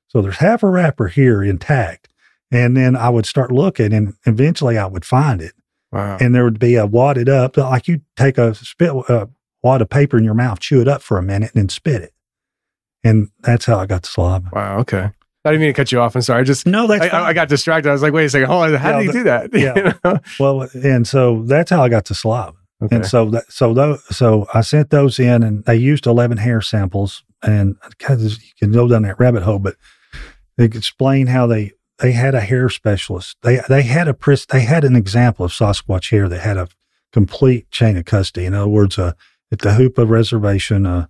so there's half a wrapper here intact, and then I would start looking, and eventually I would find it, Wow. and there would be a wadded up, like you take a spit a wad of paper in your mouth, chew it up for a minute, and then spit it, and that's how I got the saliva. wow. Okay. I didn't mean to cut you off. I'm sorry. I just No, that's I, I, got distracted. I was like, wait a second. Hold on. How Yeah, did you the- do that? yeah. You know? Well, and so that's how I got to saliva. Okay. And so that so those so I sent those in, and they used eleven hair samples, and you can go down that rabbit hole, but they could explain how they they had a hair specialist. They they had a pris- they had an example of Sasquatch hair that had a complete chain of custody. In other words, uh, at the Hoopa Reservation, uh,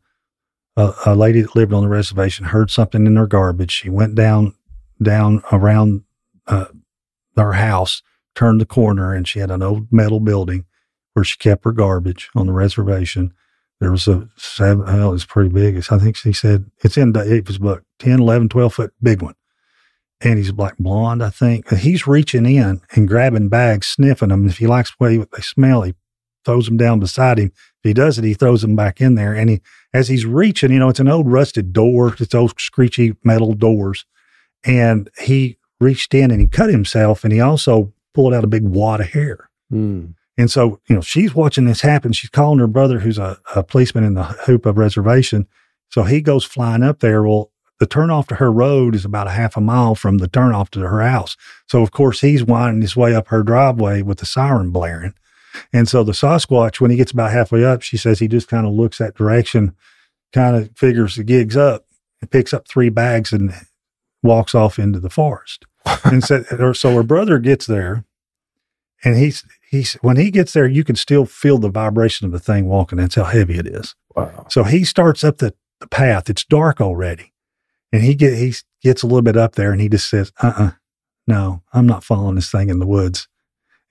a, a lady that lived on the reservation heard something in their garbage. She went down down around uh, her house, turned the corner, and she had an old metal building where she kept her garbage on the reservation. There was a seven, well, it's pretty big. It's, I think she said it's in David's book, 10, 11, 12 foot big one. And he's black blonde, I think. He's reaching in and grabbing bags, sniffing them. If he likes the way they smell, he throws them down beside him. If he does it, he throws them back in there. And he, as he's reaching, you know, it's an old rusted door, it's old screechy metal doors. And he reached in and he cut himself and he also pulled out a big wad of hair. Mm. And so, you know, she's watching this happen. She's calling her brother, who's a, a policeman in the Hoopa reservation. So he goes flying up there. Well, the turnoff to her road is about a half a mile from the turnoff to her house. So, of course, he's winding his way up her driveway with the siren blaring. And so the Sasquatch, when he gets about halfway up, she says he just kind of looks that direction, kind of figures the gig's up, and picks up three bags and walks off into the forest. and so, so her brother gets there, and he's he's when he gets there, you can still feel the vibration of the thing walking. That's how heavy it is. Wow. So he starts up the, the path. It's dark already, and he get he gets a little bit up there, and he just says, "Uh, uh no, I'm not following this thing in the woods."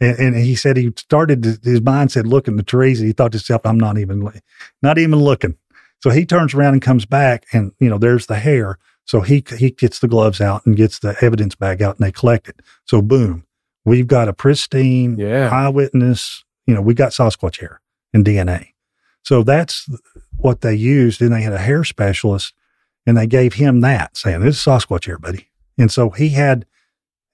And, and he said he started to, his mind said, "Look in the trees," and he thought to himself, "I'm not even not even looking." So he turns around and comes back, and you know, there's the hair. So he he gets the gloves out and gets the evidence bag out, and they collect it. So boom, we've got a pristine Yeah. eyewitness. You know, we got Sasquatch hair and DNA. So that's what they used. And they had a hair specialist, and they gave him that, saying, "This is Sasquatch hair, buddy." And so he had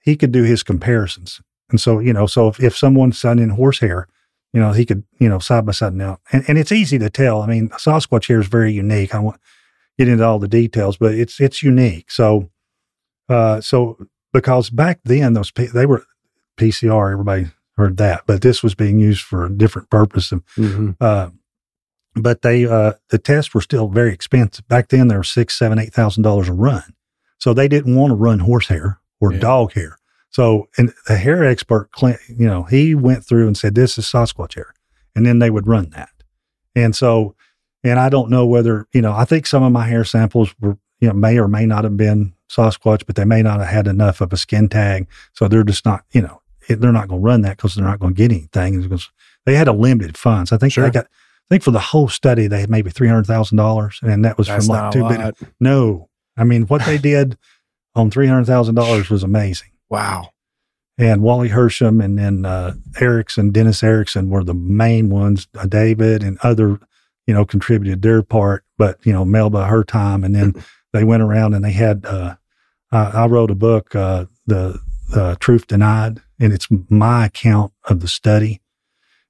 he could do his comparisons. And so you know, so if, if someone's done in horsehair, you know, he could you know side by side now, and, and it's easy to tell. I mean, Sasquatch hair is very unique. I won't get into all the details, but it's it's unique. So, uh, so because back then those they were PCR, everybody heard that, but this was being used for a different purpose. Mhm. uh, but they uh, the tests were still very expensive back then. They were six, seven, eight thousand dollars a run, so they didn't want to run horsehair or Yeah. dog hair. So, and the hair expert, Clint, you know, he went through and said, "This is Sasquatch hair," and then they would run that. And so, and I don't know whether you know. I think some of my hair samples were, you know, may or may not have been Sasquatch, but they may not have had enough of a skin tag, so they're just not, you know, it, they're not going to run that because they're not going to get anything. Because they had a limited funds. I think Sure. they got. I think for the whole study they had maybe three hundred thousand dollars, and that was That's from like two lot. No, I mean what they did on three hundred thousand dollars was amazing Wow. and Wally Hersom and then uh, Erickson, Dennis Erickson were the main ones. Uh, David and other, you know, contributed their part, but you know, Melba her time, and then they went around and they had. Uh, I, I wrote a book, uh, the uh, Truth Denied, and it's my account of the study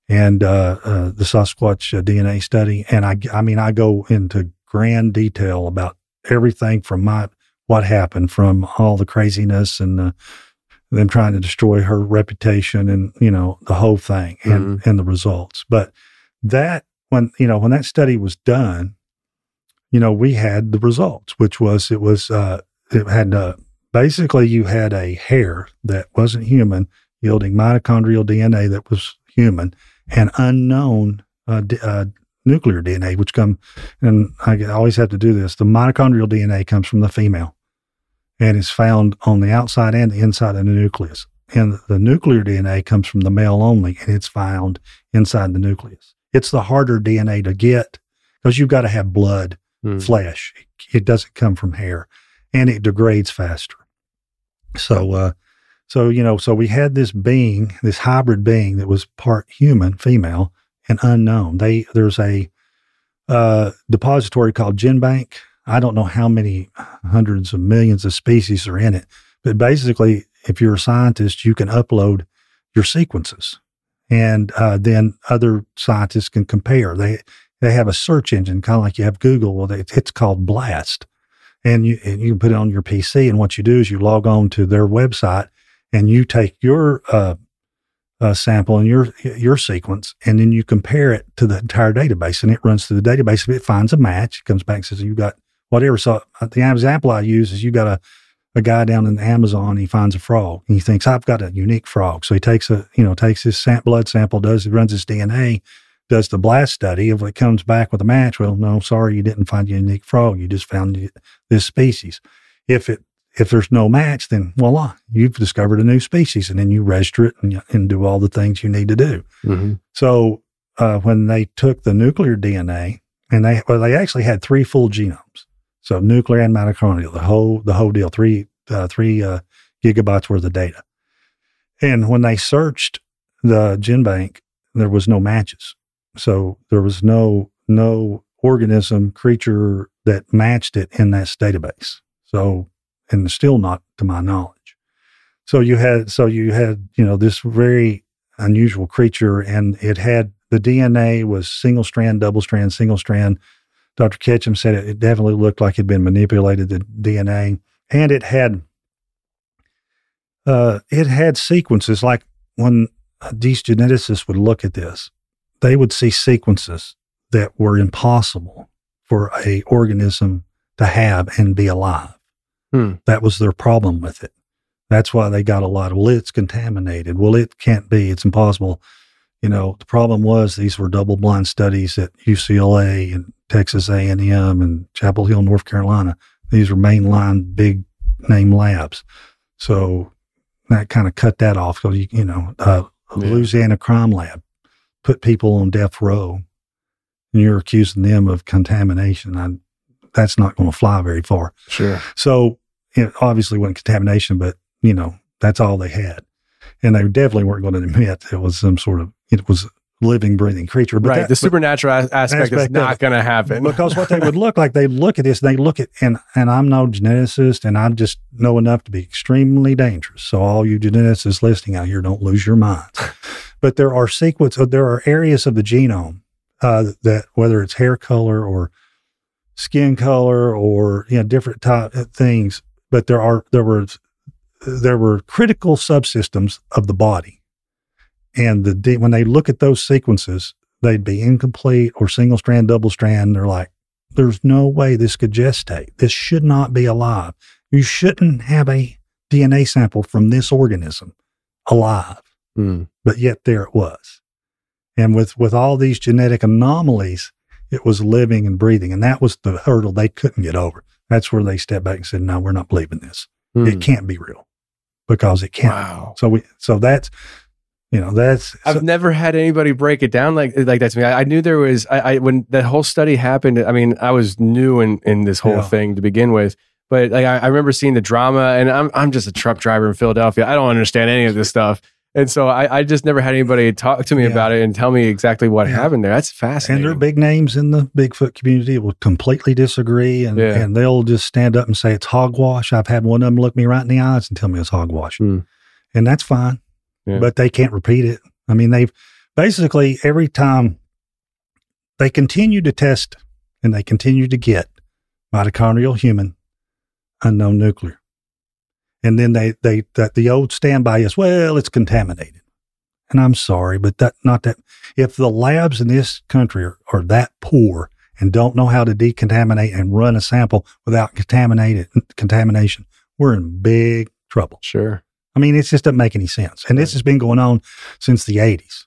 and uh, uh, the Sasquatch uh, DNA study, and I, I mean, I go into grand detail about everything from my what happened, from all the craziness and the them trying to destroy her reputation and you know the whole thing and and the results. But that when you know when that study was done you know we had the results which was it was uh it had uh basically you had a hair that wasn't human yielding mitochondrial dna that was human and unknown uh, d- uh nuclear dna which come and i always have to do this the mitochondrial dna comes from the female and is found on the outside and the inside of the nucleus. And the nuclear DNA comes from the male only, and it's found inside the nucleus. It's the harder DNA to get because you've got to have blood, Hmm. flesh. It doesn't come from hair, and it degrades faster. So, uh, so you know, so we had this being, this hybrid being that was part human, female, and unknown. They there's a uh, depository called GenBank. I don't know how many hundreds of millions of species are in it, but basically, if you're a scientist, you can upload your sequences, and uh, then other scientists can compare. They they have a search engine, kind of like you have Google. Well, they, it's called Blast, and you and you put it on your PC. And what you do is you log on to their website, and you take your uh, uh, sample and your your sequence, and then you compare it to the entire database, and it runs through the database. If it finds a match, it comes back and says you got whatever. So uh, the example I use is you got a a guy down in the Amazon. He finds a frog, and he thinks I've got a unique frog. So he takes a you know takes his blood sample, does runs his DNA, does the blast study. If it comes back with a match, well, no, sorry, you didn't find a unique frog. You just found this species. If it if there's no match, then voila, you've discovered a new species, and then you register it and, and do all the things you need to do. Mm-hmm. So uh, when they took the nuclear DNA, and they well, they actually had three full genomes, so nuclear and mitochondrial, the whole the whole deal, three uh, three uh, gigabytes worth of data. And when they searched the GenBank, there was no matches. So there was no no organism creature that matched it in that database. So and still not to my knowledge. So you had so you had you know this very unusual creature, and it had the DNA was single strand, double strand, single strand. Dr. Ketchum said it, it definitely looked like it had been manipulated the DNA, and it had uh, it had sequences like when these geneticists would look at this, they would see sequences that were impossible for a organism to have and be alive. Hmm. That was their problem with it. That's why they got a lot of, well, it's contaminated. Well, it can't be. It's impossible. You know, the problem was these were double blind studies at UCLA and Texas A&M and Chapel Hill, North Carolina. These were mainline big name labs. So that kind of cut that off. So, you, you know, uh, Yeah. Louisiana crime lab put people on death row and you're accusing them of contamination. I, that's not going to fly very far. Sure. So it obviously wasn't contamination, but you know, that's all they had. And they definitely weren't going to admit it was some sort of, it was living, breathing creature. But right. that- the supernatural as- aspect, is not going to happen. because what they would look like, they look at this, they look at, and and I'm no geneticist, and I just know enough to be extremely dangerous. So all you geneticists listening out here, don't lose your minds. But there are sequence, uh, there are areas of the genome uh, that whether it's hair color or skin color or you know different type of things, but there are there were there were critical subsystems of the body, and the when they look at those sequences, they'd be incomplete or single strand, double strand. They're like, there's no way this could gestate. This should not be alive. You shouldn't have a DNA sample from this organism alive. Hmm. But yet there it was. And with, with all these genetic anomalies, it was living and breathing. And that was the hurdle they couldn't get over. That's where they stepped back and said, no, we're not believing this. Hmm. It can't be real because it can't. Wow. So we, so that's, you know, that's, I've never had anybody break it down like like that to me. I, I knew there was I, I when that whole study happened. I mean, I was new in in this whole Yeah. thing to begin with, but like I, I remember seeing the drama, and I'm I'm just a truck driver in Philadelphia. I don't understand any of this stuff, and so I, I just never had anybody talk to me Yeah. about it and tell me exactly what Yeah. happened there. That's fascinating. and there are big names in the Bigfoot community will completely disagree and, Yeah. and they'll just stand up and say it's hogwash. I've had one of them look me right in the eyes and tell me it's hogwash. Hmm. And that's fine, but they can't repeat it. I mean, they've basically every time they continue to test and they continue to get mitochondrial human, unknown nuclear. And then they, they, that the old standby is, well, it's contaminated. And I'm sorry, but that, not that, if the labs in this country are, are that poor and don't know how to decontaminate and run a sample without contaminated contamination, we're in big trouble. sure. I mean, it just doesn't make any sense. And this has been going on since the 80s.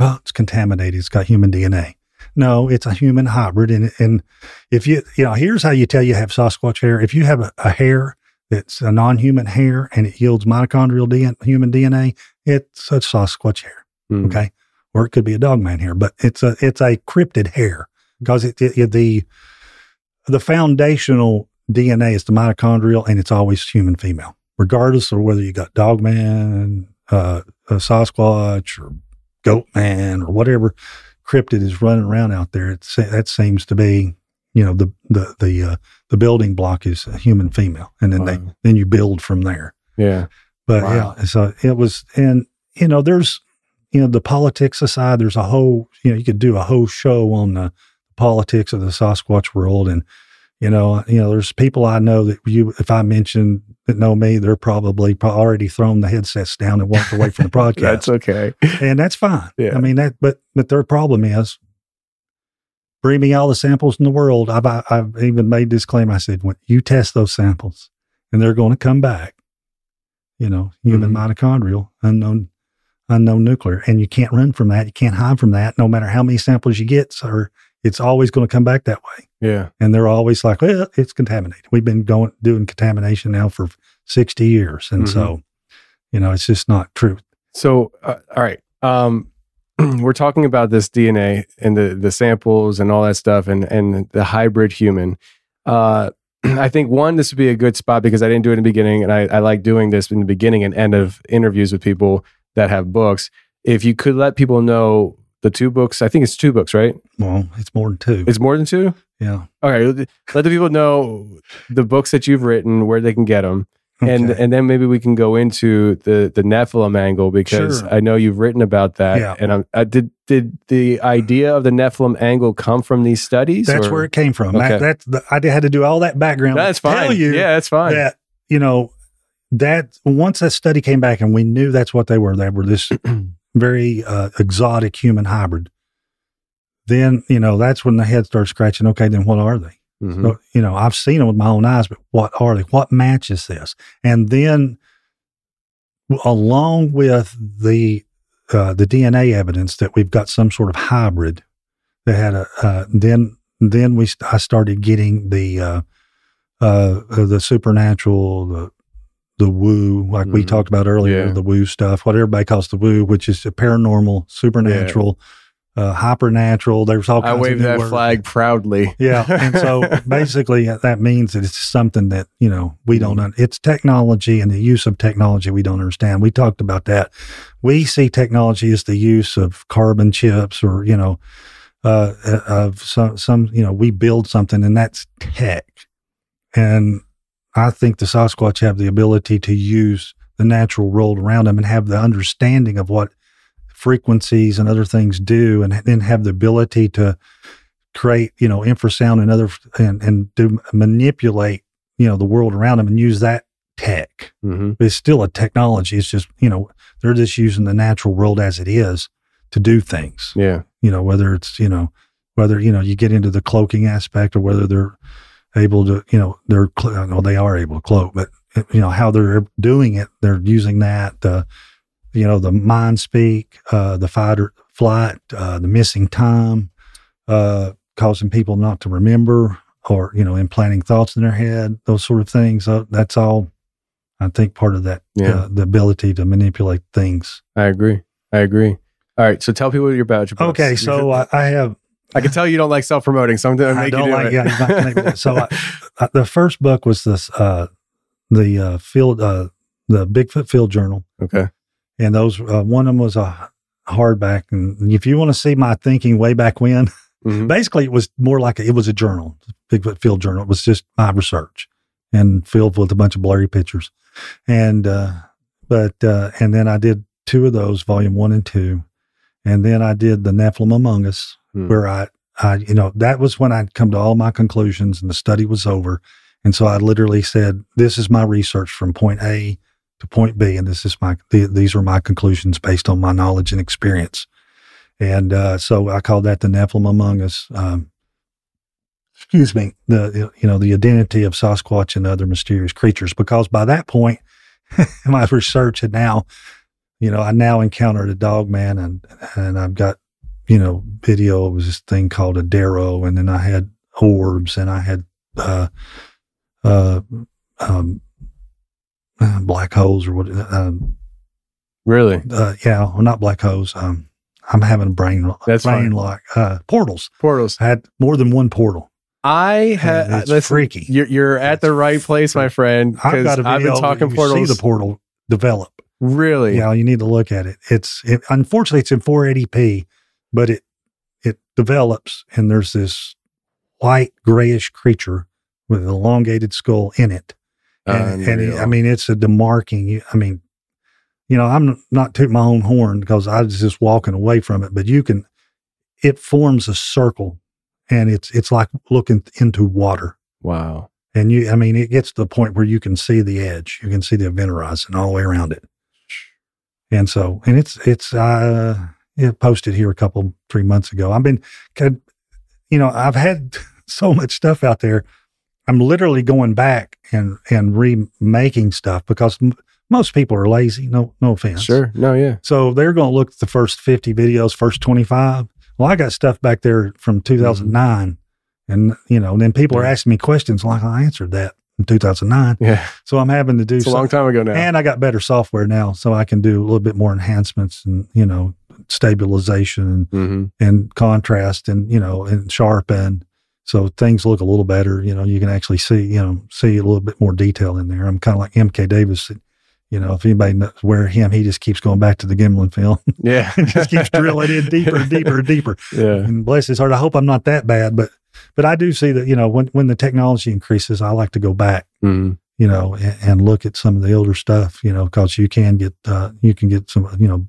Oh, it's contaminated. It's got human DNA. No, it's a human hybrid. And, and if you, you know, here's how you tell you have Sasquatch hair. If you have a, a hair that's a non human hair and it yields mitochondrial DNA, human DNA, it's a Sasquatch hair. Hmm. Okay. Or it could be a dogman hair, but it's a, it's a cryptid hair because it, it, it- the, the foundational DNA is the mitochondrial and it's always human female, regardless of whether you got dogman, uh, a Sasquatch or goat man or whatever cryptid is running around out there. It's, that seems to be, you know, the, the, the, uh, the building block is a human female. And then they, then you build from there. Yeah. But Wow. yeah, so it was, and you know, there's, you know, the politics aside, there's a whole, you know, you could do a whole show on the politics of the Sasquatch world, and you know, you know, there's people I know that you, if I mention that know me, they're probably already thrown the headsets down and walked away from the broadcast, That's okay. and that's fine. Yeah. I mean that, but but their problem is. Bring me all the samples in the world. I've I- I've even made this claim. I said, when you test those samples, and they're going to come back, you know, human Mm-hmm. mitochondrial, unknown, unknown nuclear, and you can't run from that. You can't hide from that. No matter how many samples you get, sir, it's always going to come back that way. Yeah. And they're always like, well, it's contaminated. We've been going doing contamination now for sixty years, and so, you know, it's just not true. So, uh, all right. Um, we're talking about this DNA and the the samples and all that stuff, and and the hybrid human. Uh, I think one, this would be a good spot because I didn't do it in the beginning, and I, I like doing this in the beginning and end of interviews with people that have books. If you could let people know the two books. I think it's two books, right? Well, it's more than two. It's more than two. yeah. Okay, let the people know the books that you've written, where they can get them, Okay. and then maybe we can go into the the Nephilim angle because Sure. I know you've written about that. Yeah. And I'm, I did did the idea of the Nephilim angle come from these studies? That's or- where it came from. Okay. That, that's the, I had to do all that background. That's Tell fine. you Yeah, that's fine. That you know that once that study came back and we knew that's what they were. They were this very uh, exotic human hybrid. Then you know that's when the head starts scratching. Okay, then what are they? Mhm. So, you know, I've seen them with my own eyes, but what are they? What matches this? And then, along with the uh, the DNA evidence that we've got some sort of hybrid that had a uh, then then we I started getting the uh, uh, the supernatural the the woo like we Mhm. talked about earlier Yeah. the woo stuff what everybody calls the woo which is paranormal supernatural uh, hypernatural there's all I kinds of wave new that words. flag proudly. Yeah. And so basically uh, that means that it's something that, you know, we don't, un- it's technology and the use of technology we don't understand. We talked about that. We see technology as the use of carbon chips or, you know, uh, uh, of some, some, you know, we build something and that's tech. And I think the Sasquatch have the ability to use the natural world around them and have the understanding of what frequencies and other things do and then have the ability to create you know infrasound and other and and do manipulate you know the world around them and use that tech. Hmm it's still a technology. It's just you know they're just using the natural world as it is to do things. Yeah. you know whether it's you know whether you know you get into the cloaking aspect or whether they're able to you know they're well they are able to cloak but you know how they're doing it they're using that uh, you know the mind speak uh, the fight or flight uh, the missing time uh, causing people not to remember or you know implanting thoughts in their head those sort of things uh, that's all i think part of that Yeah. uh, the ability to manipulate things I agree. I agree. All right. So tell people your badge. books. okay so I, I have I can tell you don't like self promoting, so I'm going to I make don't you do like it. yeah, so I, I, the first book was this uh the uh field uh the Bigfoot Field Journal okay. And those uh, one of them was a hardback and if you want to see my thinking way back when Mhm. basically it was more like a, it was a journal Bigfoot Field Journal it was just my research and filled with a bunch of blurry pictures and uh but uh and then I did two of those volume 1 and 2 and then I did the Nephilim Among Us Hmm. where I, I, you know, that was when I'd come to all my conclusions and the study was over. And so I literally said, this is my research from point A to point B. And this is my, the, these are my conclusions based on my knowledge and experience. And, uh, so I called that the Nephilim Among Us. Um, excuse me, the, you know, the identity of Sasquatch and other mysterious creatures, because by that point, my research had now, you know, I now encountered a dog man and, and I've got, you know, video. It was this thing called a Darrow, and then I had orbs, and I had uh, uh, um, uh, black holes or what? Um, Really? uh, yeah, well, not black holes. Um, I'm having a brain That's brain fine. lock. Uh, portals. Portals. I had more than one portal. I And had it's listen, freaky. You're, you're at the right place, my friend. I've Because a I've been talking you portals. See the portal develop. really? Yeah, you need to look at it. It's it, unfortunately it's in 480p, but it it develops and there's this white grayish creature with an elongated skull in it. And, and it- I mean, it's a demarking. I mean, you know, I'm not tooting my own horn because I was just walking away from it, but you can. It forms a circle, and it's it's like looking into water. wow. And you, I mean, it gets to the point where you can see the edge. You can see the event horizon all the way around it. And so, and it's, it's, uh, it posted here a couple, three months ago. I've been, could- you know, I've had so much stuff out there. I'm literally going back and, and remaking stuff because m- most people are lazy. No, no offense. Sure. No, yeah. So they're going to look at the first 50 videos, first 25. Well, I got stuff back there from 2009. Mm-hmm. And, you know, then people are asking me questions like I answered that in 2009. Yeah. So I'm having to do It's a long time ago now. and I got better software now, so I can do a little bit more enhancements and you know stabilization and, mm-hmm. and contrast and you know and sharpen. So things look a little better. You know, you can actually see you know see a little bit more detail in there. I'm kind of like MK Davis. You know, if anybody knows where him, he just keeps going back to the Gimlin film. Yeah. just keeps drilling in deeper and deeper and deeper. Yeah. And bless his heart, I hope I'm not that bad, but but I do see that you know when when the technology increases, I like to go back, Mhm. you know, and, and look at some of the older stuff, you know, because you can get uh, you can get some you know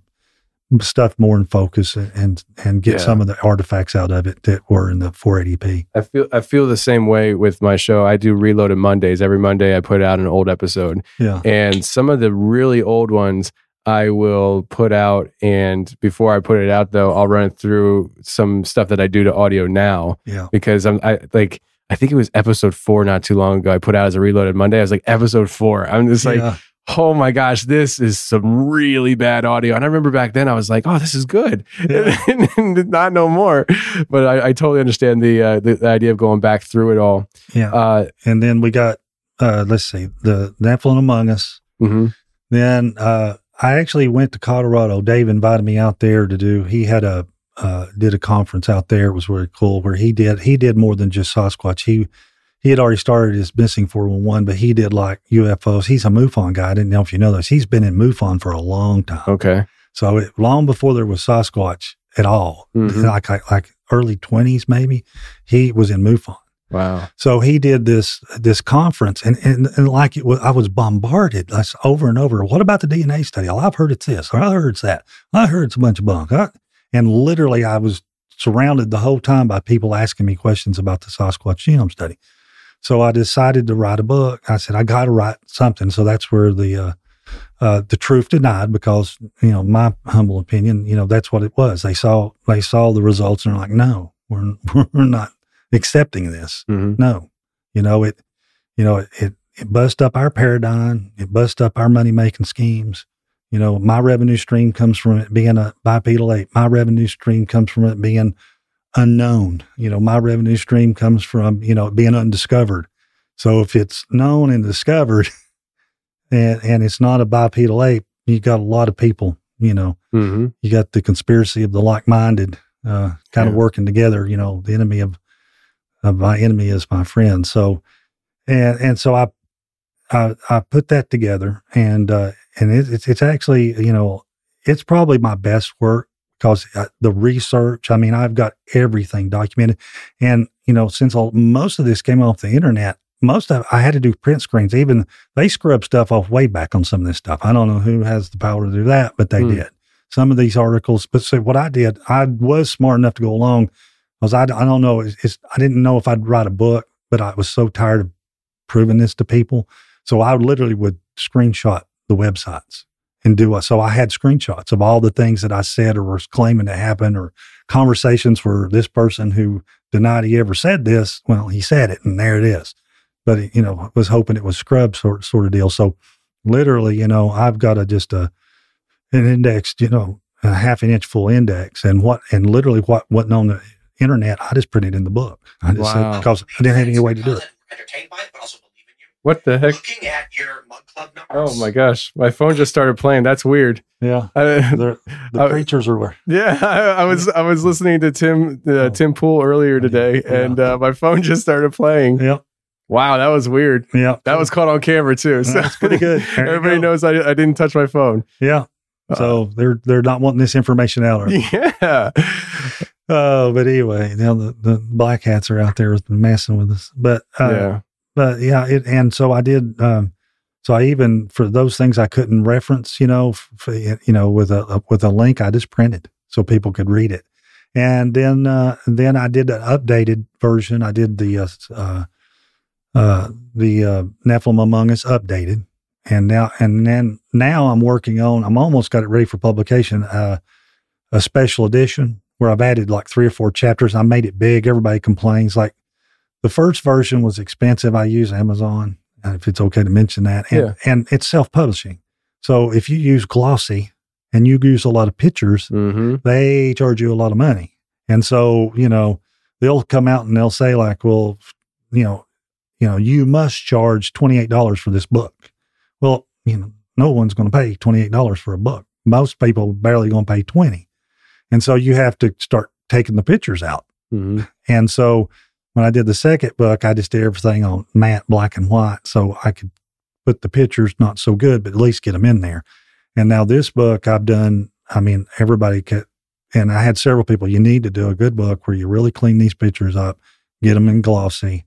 stuff more in focus and and, get Yeah. some of the artifacts out of it that were in the 480p. I feel I feel the same way with my show. I do Reloaded Mondays. Every Monday I put out an old episode. Yeah. And some of the really old ones I will put out and before I put it out though, I'll run it through some stuff that I do to audio now. Yeah. Because I'm I like I think it was episode four not too long ago. I put out as a reloaded Monday. I was like, episode four. I'm just like, Yeah. Oh my gosh, this is some really bad audio. And I remember back then I was like, oh, this is good. And not no more. But I, I totally understand the, uh, the the idea of going back through it all. Yeah. Uh, and then we got uh let's see, the Nephilim Among Us. mhm. Then uh I actually went to Colorado. Dave invited me out there to do he had a uh did a conference out there. It was really cool where he did he did more than just Sasquatch. He he had already started his missing 411, but he did like UFOs. He's a MUFON guy. I didn't know if you know this. He's been in MUFON for a long time. Okay. So it, long before there was Sasquatch at all, Mhm. like, like like early twenties maybe, he was in MUFON. Wow. So he did this this conference, and and, and like it was, I was bombarded that's over and over. What about the DNA study? Oh, I've heard it's this, or I heard it's that. I heard it's a bunch of bunk. I- and literally, I was surrounded the whole time by people asking me questions about the Sasquatch genome study. So I decided to write a book. I said I got to write something. So that's where the uh, uh, the truth denied, because you know my humble opinion, you know that's what it was. They saw they saw the results and they're like, no, we're we're not accepting this. Mhm. No, you know it. You know it. It, it bust up our paradigm. It bust up our money making schemes. You know, my revenue stream comes from it being a bipedal ape. My revenue stream comes from it being unknown. You know, my revenue stream comes from you know being undiscovered. So if it's known and discovered, and and it's not a bipedal ape, you got a lot of people. You know, Mhm. you got the conspiracy of the like-minded uh, kind of working together. You know, the enemy of of my enemy is my friend. So, and and so I I, I put that together, and uh, and it, it's it's actually you know it's probably my best work because uh, the research. I mean, I've got everything documented, and you know since all, most of this came off the internet. Most of I had to do print screens. Even they scrub stuff off way back on some of this stuff. I don't know who has the power to do that, but they Hmm. did some of these articles. But so what I did, I was smart enough to go along because I, I don't know, it's, it's, I didn't know if I'd write a book, but I was so tired of proving this to people. So I literally would screenshot the websites and do it. So I had screenshots of all the things that I said or was claiming to happen or conversations where this person who denied he ever said this, well, he said it and there it is. But, you know, was hoping it was scrub sort, sort of deal. So literally, you know, I've got a, just a, an index, you know, a half an inch full index and what, and literally what wasn't on the internet, I just printed in the book. I just said, Wow. because I didn't have any way to do it. What the heck? Looking at your mug club numbers. Oh my gosh. My phone just started playing. That's weird. Yeah. I, The, the I- creatures are, where. Yeah, I, I was I was listening to Tim uh, Tim Pool earlier today, and uh, my phone just started playing. Yep. Wow, that was weird. Yeah. That was caught on camera too. So That's pretty good. There everybody go. knows I, I didn't touch my phone. Yeah. So they're they're not wanting this information out. Are? Yeah. Oh, but anyway, now the, the black hats are out there messing with us. But uh, Yeah. But yeah, it, and so I did. Um, so I even for those things I couldn't reference, you know, you know, with a with a link, I just printed so people could read it. And then uh, then I did an updated version. I did the uh, uh, uh, the uh, Nephilim Among Us updated, and now and then now I'm working on. I'm almost got it ready for publication. Uh, a special edition where I've added like three or four chapters. I made it big. Everybody complains like the first version was expensive. I use Amazon, uh, if it's okay to mention that, and, Yeah. and it's self publishing. So if you use glossy and you use a lot of pictures, Mm-hmm. they charge you a lot of money. And so, you know, they'll come out and they'll say like, well, you know, you know, you must charge $28 for this book. Well, you know, no one's going to pay $28 for a book. Most people barely going to pay 20. And so you have to start taking the pictures out. Mm-hmm. And so when I did the second book, I just did everything on matte black and white so I could put the pictures not so good, but at least get them in there. And now this book I've done, I mean, everybody could, and I had several people, you need to do a good book where you really clean these pictures up, get them in glossy,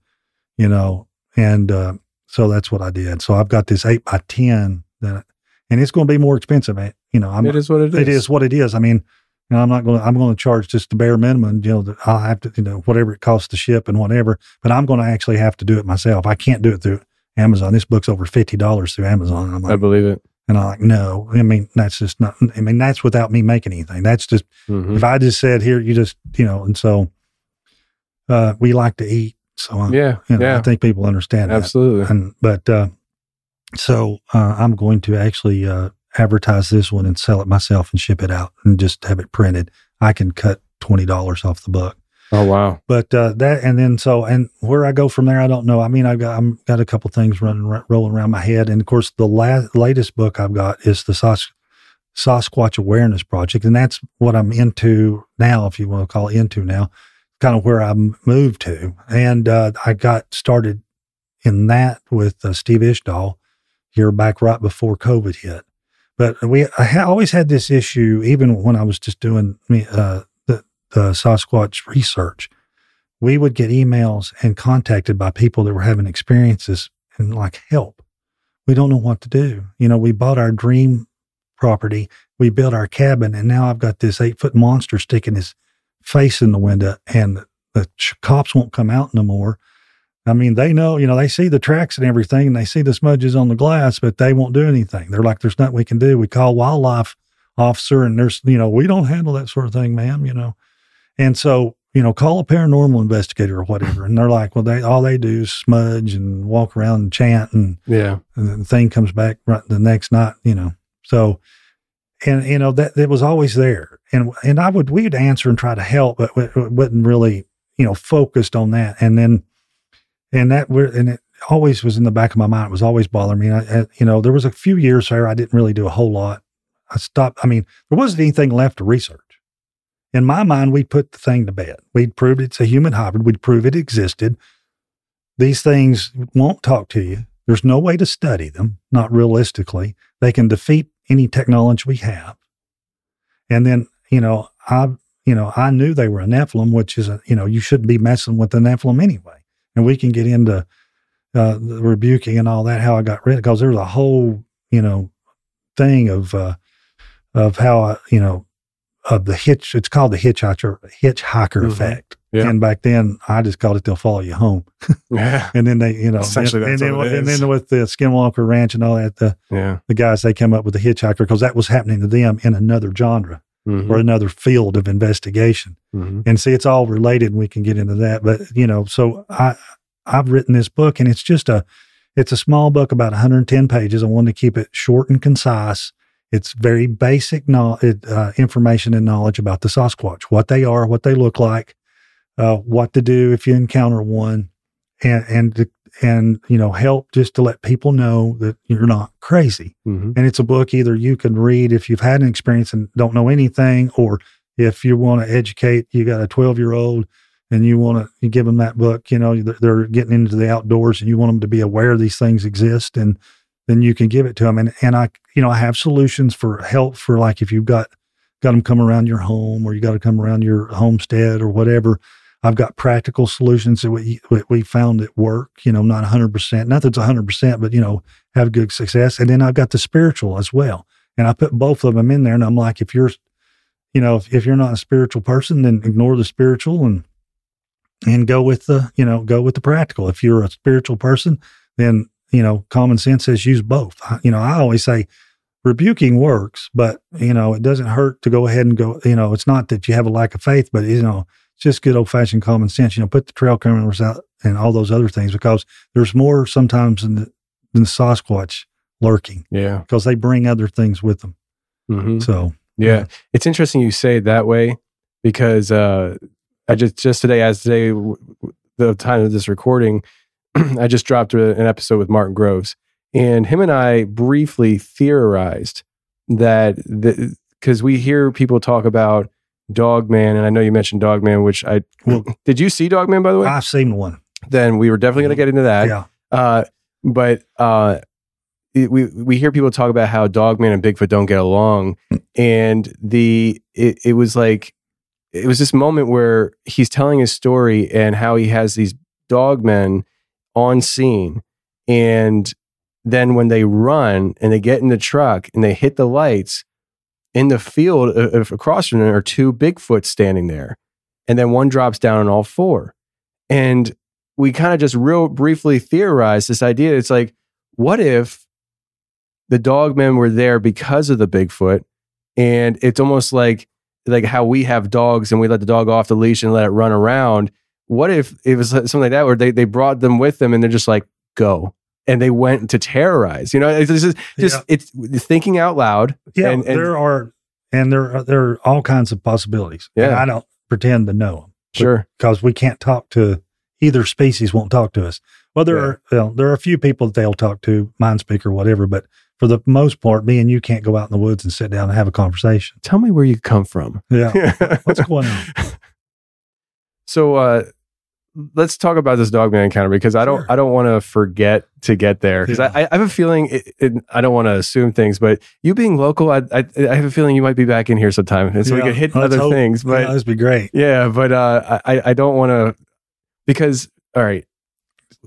you know, and, uh, so that's what I did. So I've got this eight by 10 that, and it's going to be more expensive. eh, You know, I'm, It is what it It is. is what it is. I mean, you know, I'm not going to, I'm going to charge just the bare minimum, you know, I'll have to, you know, whatever it costs to ship and whatever, but I'm going to actually have to do it myself. I can't do it through Amazon. This book's over $50 through Amazon. I'm like, I believe it. and I'm like, no, I mean, that's just not, I mean, that's without me making anything. That's just, Mhm. if I just said here, you just, you know, and so, uh, we like to eat. So, uh, Yeah, you know, yeah. I think people understand that. Absolutely. And, but, uh, so, uh, I'm going to actually, uh, advertise this one and sell it myself and ship it out and just have it printed. I can cut $20 off the book. Oh wow. But uh, that, and then so, and where I go from there, I don't know. I mean, I've got, I'm got a couple things running, ro- rolling around my head, and of course, the la- latest book I've got is the Sas- Sasquatch Awareness Project, and that's what I'm into now, if you want to call it into now, kind of where I moved to, and uh, I got started in that with uh, Steve Ishdahl here back right before COVID hit. But we, I ha- always had this issue, even when I was just doing uh, the, the Sasquatch research. We would get emails and contacted by people that were having experiences and like help. We don't know what to do. You know, we bought our dream property, we built our cabin, and now I've got this eight foot monster sticking his face in the window, and the cops won't come out no more. I mean, they know, you know, they see the tracks and everything, and they see the smudges on the glass, but they won't do anything. They're like, "There's nothing we can do." We call wildlife officer, and there's, you know, we don't handle that sort of thing, ma'am. You know, and so you know, call a paranormal investigator or whatever, and they're like, "Well, they all they do is smudge and walk around and chant, and Yeah. and the thing comes back right the next night, you know." So, and you know that it was always there, and and I would we'd answer and try to help, but it wasn't really you know focused on that, and then and that were and it always was in the back of my mind. It was always bothering me. I, I- you know, there was a few years there I didn't really do a whole lot. I stopped. I mean, there wasn't anything left to research. In my mind, we'd put the thing to bed. We'd proved it's a human hybrid. We'd prove it existed. These things won't talk to you. There's no way to study them, not realistically. They can defeat any technology we have. And then, you know, I, you know, I knew they were a Nephilim, which is a, you know, you shouldn't be messing with the Nephilim anyway. And we can get into uh, the rebuking and all that, how I got rid because there was a whole, you know, thing of, uh, of how, I, you know, of the hitch, it's called the hitchhiker, hitchhiker Mhm. effect. Yeah. And back then I just called it, they'll follow you home. Yeah. And then they, you know, Essentially, and, that's and, what then, and then with the Skinwalker Ranch and all that, the, Yeah. the guys, they came up with the hitchhiker because that was happening to them in another genre Mhm. or another field of investigation. Mhm. And see, it's all related and we can get into that. But, you know, so I, I've written this book and it's just a, it's a small book about 110 pages. I wanted to keep it short and concise. It's very basic no, uh, information and knowledge about the Sasquatch, what they are, what they look like, uh, what to do if you encounter one, and and to, and you know help just to let people know that you're not crazy. Mhm. And it's a book either you can read if you've had an experience and don't know anything, or if you want to educate, you got a 12 year old and you want to give them that book. You know they're- they're getting into the outdoors and you want them to be aware these things exist, and then you can give it to them. And and I you know I have solutions for help for like if you've got got them come around your home or you got to come around your homestead or whatever. I've got practical solutions that we, we- found that work, you know, not 100%, nothing's 100%, but, you know, have good success. And then I've got the spiritual as well. And I put both of them in there. And I'm like, if you're, you know, if, if you're not a spiritual person, then ignore the spiritual and, and go with the, you know, go with the practical. If you're a spiritual person, then, you know, common sense says use both. You know, I always say, rebuking works, but you know, it doesn't hurt to go ahead and go, you know, it's not that you have a lack of faith, but you know, just good old fashioned common sense, you know, put the trail cameras out and all those other things because there's more sometimes than the, than the Sasquatch lurking Yeah. because they bring other things with them. Mhm. So, Yeah. It's interesting you say it that way because uh, I just, just today, as today, the time of this recording, I just dropped a, an episode with Martin Groves. And him and I briefly theorized that because we hear people talk about Dogman, and I know you mentioned Dogman, which I did you see Dogman by the way? I've seen one. Then we were definitely going to get into that. Yeah. Uh, but uh, it, we we hear people talk about how Dogman and Bigfoot don't get along, and the it, it was like it was this moment where he's telling his story and how he has these dogmen on scene, and then when they run and they get in the truck and they hit the lights in the field uh, uh, across from them are two Bigfoot standing there, and then one drops down on all four, and we kind of just real briefly theorized this idea. It's like, what if the dogmen were there because of the Bigfoot, and it's almost like like how we have dogs and we let the dog off the leash and let it run around. What if it was something like that where they they brought them with them and they're just like go and they went to terrorize? You know, it's just, just Yeah. it's thinking out loud. Yeah, and, and there are, and there are, there are all kinds of possibilities. And Yeah. I don't pretend to know them. Sure. because we can't talk to either species. Won't talk to us. Well, there are well, there are a few people that they'll talk to, mind speak or whatever. But for the most part, me and you can't go out in the woods and sit down and have a conversation. tell me where you come from. Yeah, what's going on? So uh let's talk about this dogman encounter because I don't I don't want to forget to get there because I, I have a feeling it, it, I don't want to assume things, but you being local, I, I I have a feeling you might be back in here sometime, and so we Yeah, could hit let's other hope. things. But yeah, that'd be great. yeah, but uh, I I don't want to because all right,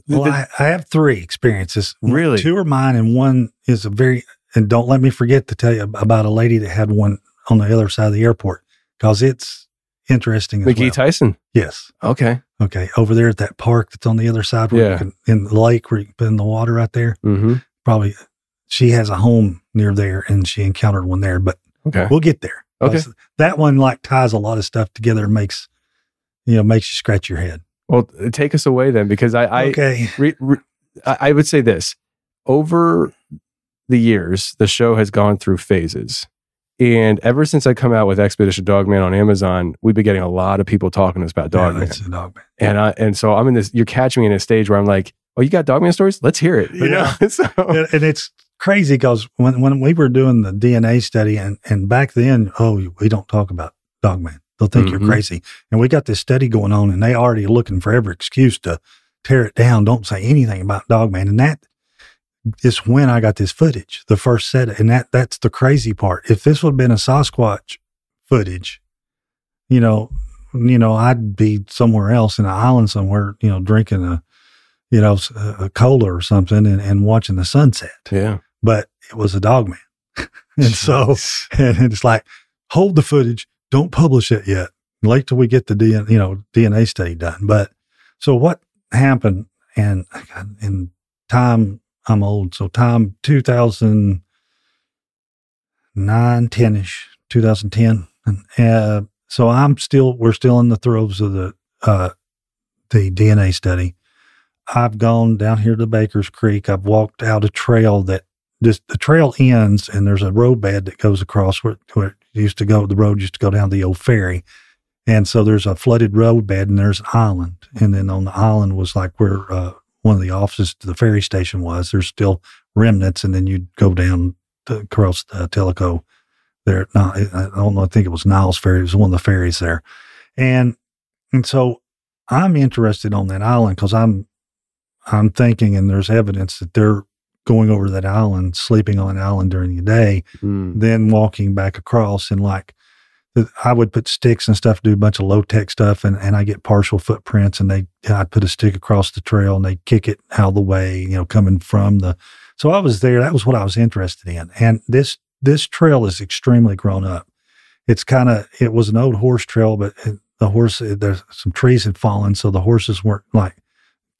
Well, The- I, I have three experiences. Really? Two are mine, and one is a very, and don't let me forget to tell you about a lady that had one on the other side of the airport because it's interesting as McGhee well. Tyson. Yes. Okay. Okay. Over there at that park that's on the other side where Yeah. you can, in the lake where you can put in the water right there. Mm-hmm. Probably she has a home near there and she encountered one there, but Okay. we'll get there. Okay. That one like ties a lot of stuff together and makes, you know, makes you scratch your head. Well, take us away then, because I, I Okay. re, re, I I would say this over the years, the show has gone through phases, and ever since I come out with Expedition Dogman on Amazon, we've been getting a lot of people talking to us about Yeah, Dogman, dog and I and so I'm in this. You're catching me in a stage where I'm like, "Oh, you got Dogman stories? Let's hear it." Yeah. so and, it's crazy because when, when we were doing the DNA study and, and back then, oh, we don't talk about dogman. They'll think Mhm. you're crazy. And we got this study going on and they already looking for every excuse to tear it down. Don't say anything about dogman. And that is when I got this footage, the first set. And that that's the crazy part. If this would have been a Sasquatch footage, you know, you know, I'd be somewhere else in an island somewhere, you know, drinking a, you know, a cola or something and, and watching the sunset yeah, but it was a dog man. and so, and it's like, hold the footage, don't publish it yet. Wait till we get the DNA, you know, DNA study done. But so what happened and in time, I'm old. So time 2009, 10 ish, 2010. And, uh, so I'm still, we're still in the throes of the, uh, the DNA study. I've gone down here to Baker's Creek. I've walked out a trail that just the trail ends and there's a roadbed that goes across where, where it used to go. The road used to go down the old ferry. And so there's a flooded roadbed and there's an island. And then on the island was like where uh, one of the offices to the ferry station was. There's still remnants. And then you'd go down to, across the Tellico there. No, I don't know. I think it was Niles Ferry. It was one of the ferries there. And, and so I'm interested on that island because I'm, I'm thinking, and there's evidence that they're going over that island, sleeping on an island during the day, Mm. then walking back across and like I would put sticks and stuff, do a bunch of low tech stuff, and, and I get partial footprints, and they I'd put a stick across the trail, and they kick it out of the way, you know, coming from the. So I was there. That was what I was interested in, and this this trail is extremely grown up. It's kind of it was an old horse trail, but it, the horse there's some trees had fallen, so the horses weren't like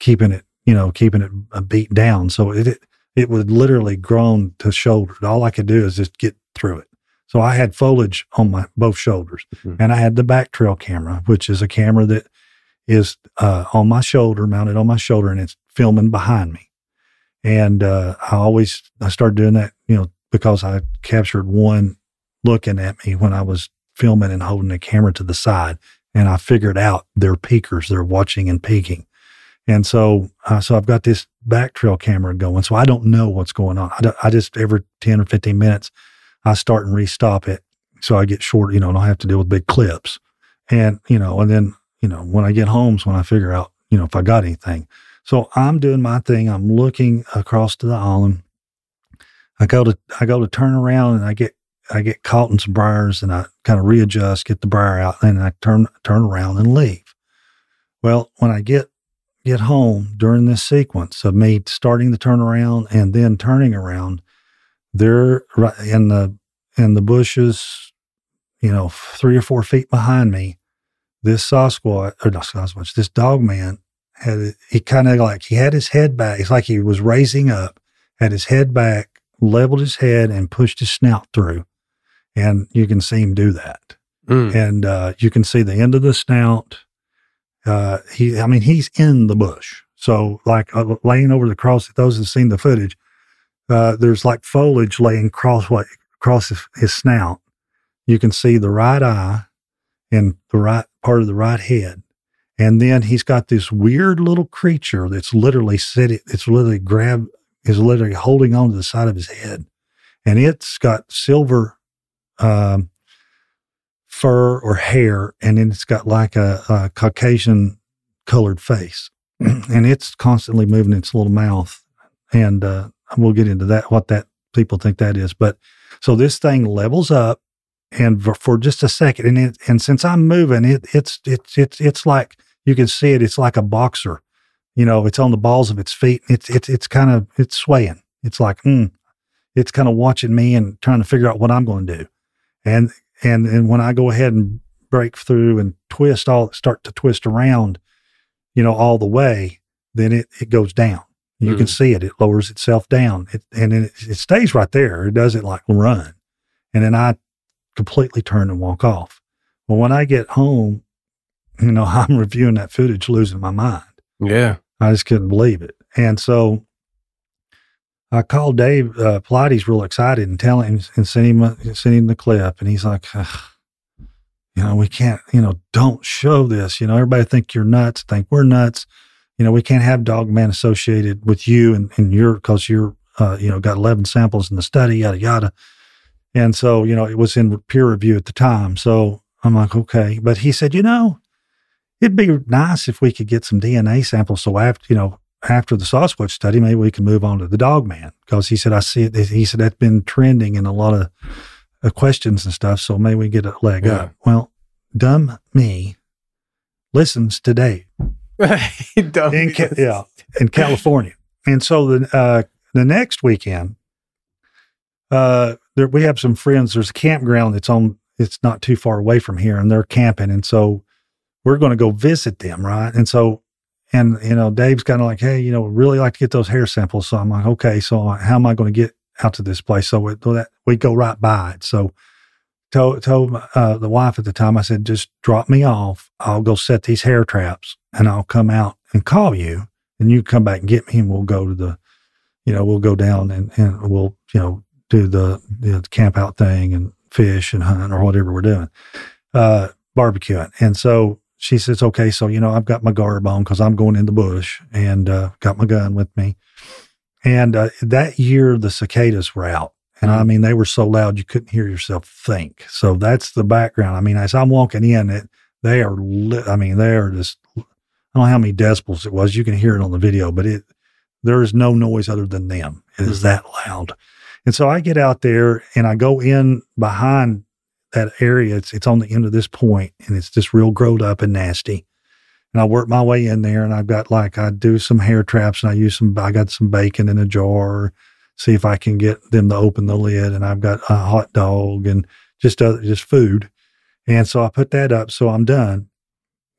keeping it, you know, keeping it uh, beat down. So it, it it would literally grown to shoulder. All I could do is just get through it. So I had foliage on my both shoulders, Mhm. and I had the back trail camera, which is a camera that is uh, on my shoulder, mounted on my shoulder, and it's filming behind me. And uh, I always I started doing that, you know, because I captured one looking at me when I was filming and holding the camera to the side, and I figured out they're peekers, they're watching and peeking. And so, uh, so I've got this back trail camera going. So I don't know what's going on. I, I just every 10 or 15 minutes, I start and restop it. So I get short, you know, and I have to deal with big clips. And, you know, and then, you know, when I get home is when I figure out, you know, if I got anything. So I'm doing my thing. I'm looking across to the island I go to I go to turn around and I get I get caught in some briars and I kind of readjust, get the briar out, and I turn turn around and leave. Well, when I get get home during this sequence of me starting the turnaround and then turning around, there right in the in the bushes, you know, three or four feet behind me, this Sasquatch or not Sasquatch, this dog man had he kind of like he had his head back. It's like he was raising up, had his head back, leveled his head, and pushed his snout through, and you can see him do that. Mm. And uh, you can see the end of the snout. Uh, he, I mean, he's in the bush. So, like uh, laying over the cross, those who've seen the footage, uh, there's like foliage laying crossway across his, his snout. You can see the right eye and the right part of the right head. And then he's got this weird little creature that's literally sitting, it's literally grab, is literally holding on to the side of his head. And it's got silver um, fur or hair, and then it's got like a, a Caucasian colored face. and it's constantly moving its little mouth. And uh, we'll get into that, what that people think that is. But so this thing levels up and for, for just a second, and it, and since I'm moving, it it's it's it's it's like you can see it. It's like a boxer, you know. It's on the balls of its feet. It's it's it's kind of it's swaying. It's like mm, it's kind of watching me and trying to figure out what I'm going to do. And and and when I go ahead and break through and twist all start to twist around, you know, all the way, then it it goes down. You can see it. It lowers itself down, it, and then it, it stays right there. It doesn't like run, and then I completely turn and walk off. Well, when I get home, you know, I'm reviewing that footage, losing my mind. Yeah. I just couldn't believe it. And so I called Dave uh, Paulides real excited and telling him and sent him, a- sent him the clip. And he's like, "Ugh, you know, we can't, you know, don't show this. You know, everybody think you're nuts, think we're nuts. You know, we can't have Dog Man associated with you and, and you're, cause you're, uh, you know, got 11 samples in the study, yada, yada. And so, you know, it was in peer review at the time. So I'm like, okay. But he said, you know, it'd be nice if we could get some DNA samples. So after, you know, after the Sasquatch study, maybe we can move on to the dog man because he said, I see it. He said, that's been trending in a lot of uh, questions and stuff. So maybe we get a leg Yeah. up. Well, dumb me listens to Dave in, Ca- yeah, in California. And so the, uh, the next weekend, uh, there, we have some friends. There's a campground that's on, it's not too far away from here and they're camping. And so we're going to go visit them. Right. And so, and, you know, Dave's kind of like, Hey, you know, really like to get those hair samples. So I'm like, okay, so how am I going to get out to this place? So we, that, we go right by it. So told, told uh, the wife at the time, I said, just drop me off. I'll go set these hair traps and I'll come out and call you and you come back and get me and we'll go to the, you know, we'll go down and, and we'll, you know, do the, the camp out thing and fish and hunt or whatever we're doing, uh, barbecuing. And so she says, okay, so, you know, I've got my garb on because I'm going in the bush and, uh, got my gun with me. And, uh, that year the cicadas were out. And I mm-hmm. mean, they were so loud you couldn't hear yourself think. So that's the background. I mean, as I'm walking in, it they are. Li- I mean, they are just. I don't know how many decibels it was. You can hear it on the video, but it there is no noise other than them. It is mm-hmm. that loud. And so I get out there and I go in behind that area. It's it's on the end of this point, and it's just real growed up and nasty. And I work my way in there, and I've got like I do some hair traps, and I use some. I got some bacon in a jar see if I can get them to open the lid. And I've got a hot dog and just other, just food. And so I put that up. So I'm done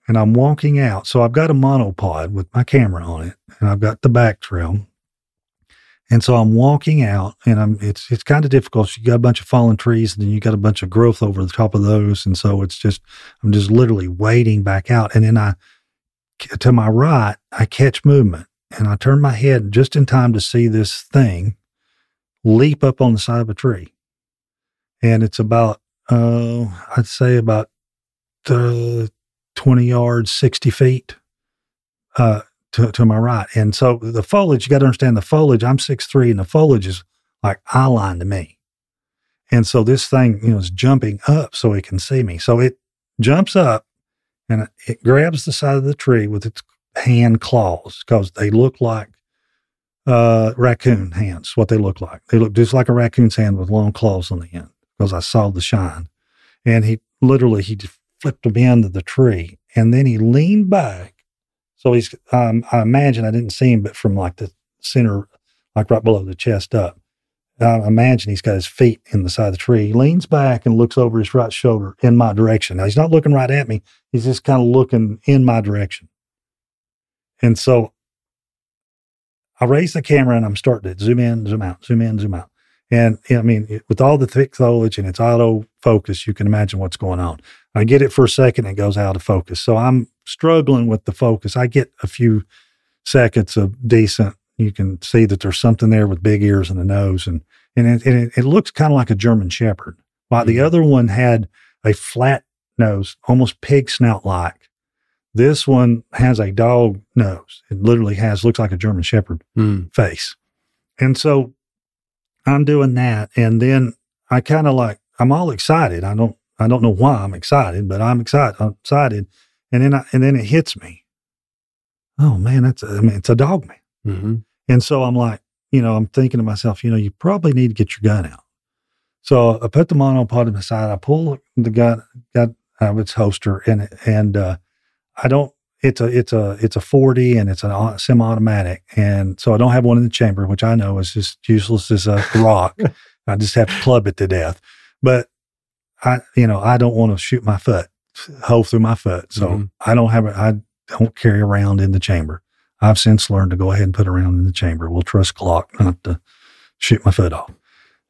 and I'm walking out. So I've got a monopod with my camera on it and I've got the back trail. And so I'm walking out and I'm, it's, it's kind of difficult. You got a bunch of fallen trees and then you got a bunch of growth over the top of those. And so it's just, I'm just literally wading back out. And then I, to my right, I catch movement and I turn my head just in time to see this thing leap up on the side of a tree. And it's about, uh, I'd say about uh, 20 yards, 60 feet uh, to, to my right. And so the foliage, you got to understand the foliage, I'm six three, and the foliage is like eye line to me. And so this thing, you know, is jumping up so it can see me. So it jumps up and it grabs the side of the tree with its hand claws because they look like uh, raccoon hands, what they look like. They look just like a raccoon's hand with long claws on the end because I saw the shine. And he literally, he flipped them into the tree and then he leaned back. So he's, um, I imagine I didn't see him, but from like the center, like right below the chest up, I imagine he's got his feet in the side of the tree. He leans back and looks over his right shoulder in my direction. Now he's not looking right at me. He's just kind of looking in my direction. And so I raise the camera and I'm starting to zoom in, zoom out, zoom in, zoom out. And I mean, it- with all the thick foliage and it's auto focus, you can imagine what's going on. I get it for a second, and it goes out of focus. So I'm struggling with the focus. I get a few seconds of decent. You can see that there's something there with big ears and a nose, and and it, and it, it looks kind of like a German Shepherd. While the mm-hmm. other one had a flat nose, almost pig snout like. This one has a dog nose. It literally has looks like a German Shepherd Mm. face. And so I'm doing that. And then I kind of like, I'm all excited. I don't, I don't know why I'm excited, but I'm excited. I'm excited. And then I, and then it hits me. Oh man, that's, a, I mean, it's a dog man. Mm-hmm. And so I'm like, you know, I'm thinking to myself, you know, you probably need to get your gun out. So I put the monopod aside. I pull the gun, gun out of its holster, and and uh, I don't. It's a it's a it's a 40 and it's a semi-automatic, and so I don't have one in the chamber, which I know is just useless as a rock. I just have to club it to death. But I, you know, I don't want to shoot my foot, hole through my foot. So Mhm. I don't have it. I don't carry around in the chamber. I've since learned to go ahead and put around in the chamber. We'll trust Glock not to shoot my foot off.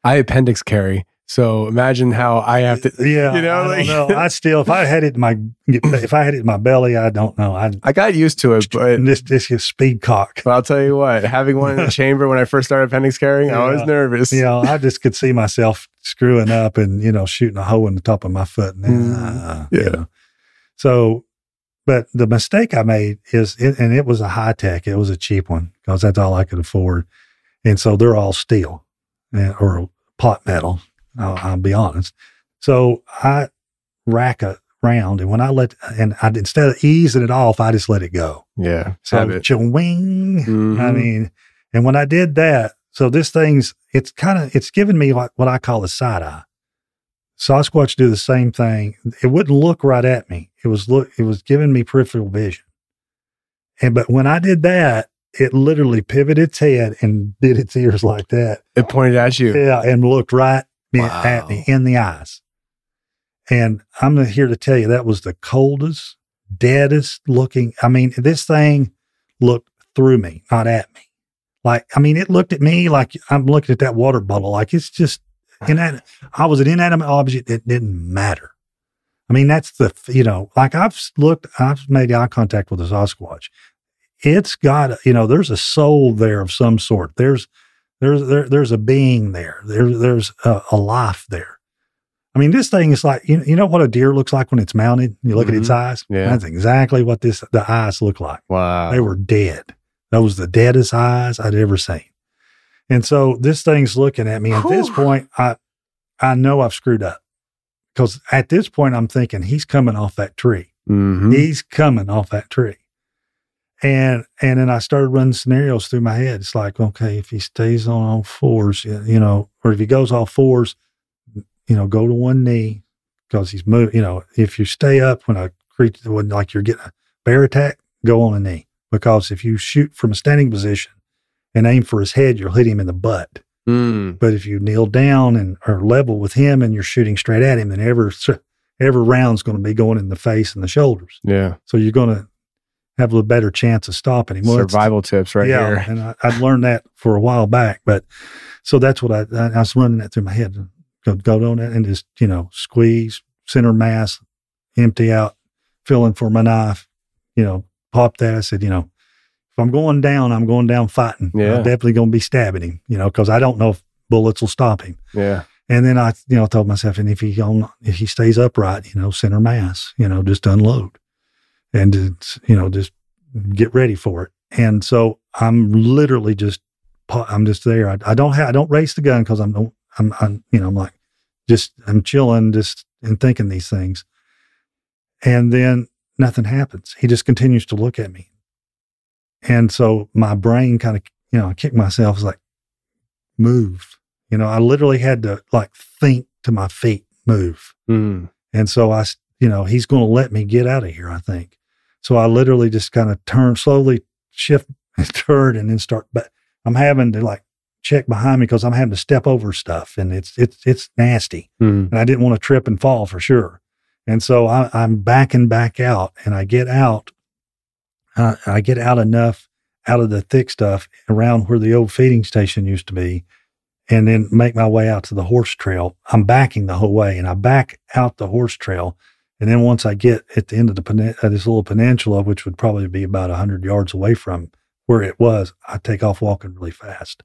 I appendix carry. So imagine how I have to. Yeah, you know, I like know. I still, if I had it in my, if I had it in my belly, I don't know. I I got used to it, but this this is speed cock. but I'll tell you what, having one in the chamber when I first started appendix carrying, I was nervous. You know, I just could see myself screwing up and you know shooting a hole in the top of my foot. And, uh, yeah. You know. So, but the mistake I made is, it, and it was a high tech. It was a cheap one because that's all I could afford, and so they're all steel eh, or pot metal. I'll, I'll be honest. So I rack a round, and when I let, and I instead of easing it off, I just let it go. Yeah. So Habit. ching. I mm-hmm. mean, and when I did that, so this thing's it's kind of it's given me what, what I call a side eye. Sasquatch do the same thing. It wouldn't look right at me. It was look it was giving me peripheral vision. And but when I did that, it literally pivoted its head and did its ears like that. It pointed at you. Yeah, and looked right me- at me in the eyes. And I'm here to tell you that was the coldest, deadest looking. I mean, this thing looked through me, not at me. Like, I mean, it looked at me like I'm looking at that water bottle. Like it's just inanimate. I was an inanimate object. It didn't matter. I mean, that's the, you know, like I've looked, I've made eye contact with a Sasquatch. It's got, you know, there's a soul there of some sort. There's, there's, there, there's a being there. There, there's a, a life there. I mean, this thing is like, you, you know what a deer looks like when it's mounted? You look at its eyes. Yeah. That's exactly what this, the eyes look like. Wow. They were dead. That was the deadest eyes I'd ever seen. And so this thing's looking at me. At this point, I I know I've screwed up because at this point I'm thinking he's coming off that tree. Mhm. He's coming off that tree. And and then I started running scenarios through my head. It's like, okay, if he stays on all fours, you know, or if he goes all fours, you know, go to one knee because he's moving. You know, if you stay up when a creature, when like you're getting a bear attack, go on a knee because if you shoot from a standing position and aim for his head, you'll hit him in the butt. Mm. But if you kneel down and are level with him and you're shooting straight at him, then every every round's going to be going in the face and the shoulders. Yeah. So you're going to have a better chance of stopping him. Well, Survival tips right yeah, here. and I, I'd learned that for a while back, but so that's what I, I, I was running that through my head. Go, go on it and just you know squeeze center mass, empty out, feeling for my knife. You know, pop that. I said, you know, if I'm going down, I'm going down fighting. Yeah. I'm definitely going to be stabbing him. You know, because I don't know if bullets will stop him. Yeah. And then I, you know, told myself, and if he on, if he stays upright, you know, center mass, you know, just unload, and it's, you know, just get ready for it. And so I'm literally just, I'm just there. I, I don't have, I don't race the gun because I'm, I'm, I'm, you know, I'm like, just, I'm chilling, just and thinking these things. And then nothing happens. He just continues to look at me. And so my brain kind of, you know, I kicked myself. I was like, move. You know, I literally had to like think to my feet, move. Mm. And so I, you know, he's going to let me get out of here, I think. So I literally just kind of turn slowly, shift and turn and then start back. I'm having to like check behind me because I'm having to step over stuff and it's, it's, it's nasty. Mm. And I didn't want to trip and fall for sure. And so I, I'm backing back out and I get out. Uh, I get out enough out of the thick stuff around where the old feeding station used to be and then make my way out to the horse trail. I'm backing the whole way and I back out the horse trail. And then once I get at the end of the uh, this little peninsula, which would probably be about 100 yards away from where it was, I take off walking really fast.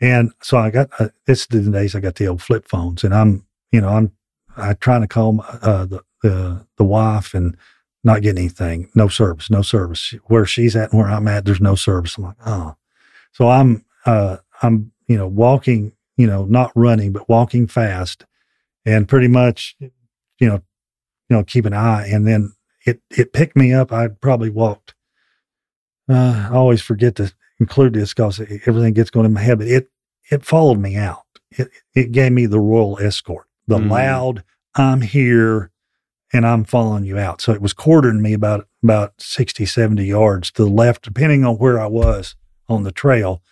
And so I got, uh, it's the days I got the old flip phones and I'm, you know, I'm, I trying to call my, uh, the, the, the wife and not getting anything. No service, no service. Where she's at and where I'm at, there's no service. I'm like, oh. So I'm, uh, I'm, you know, walking, you know, not running, but walking fast and pretty much, you know, you know, keep an eye. And then it, it picked me up. I probably walked, uh, I always forget to include this because everything gets going in my head, but it, it followed me out. It, it gave me the royal escort, the Mm. loud, I'm here and I'm following you out. So it was quartering me about, about 60, 70 yards to the left, depending on where I was on the trail.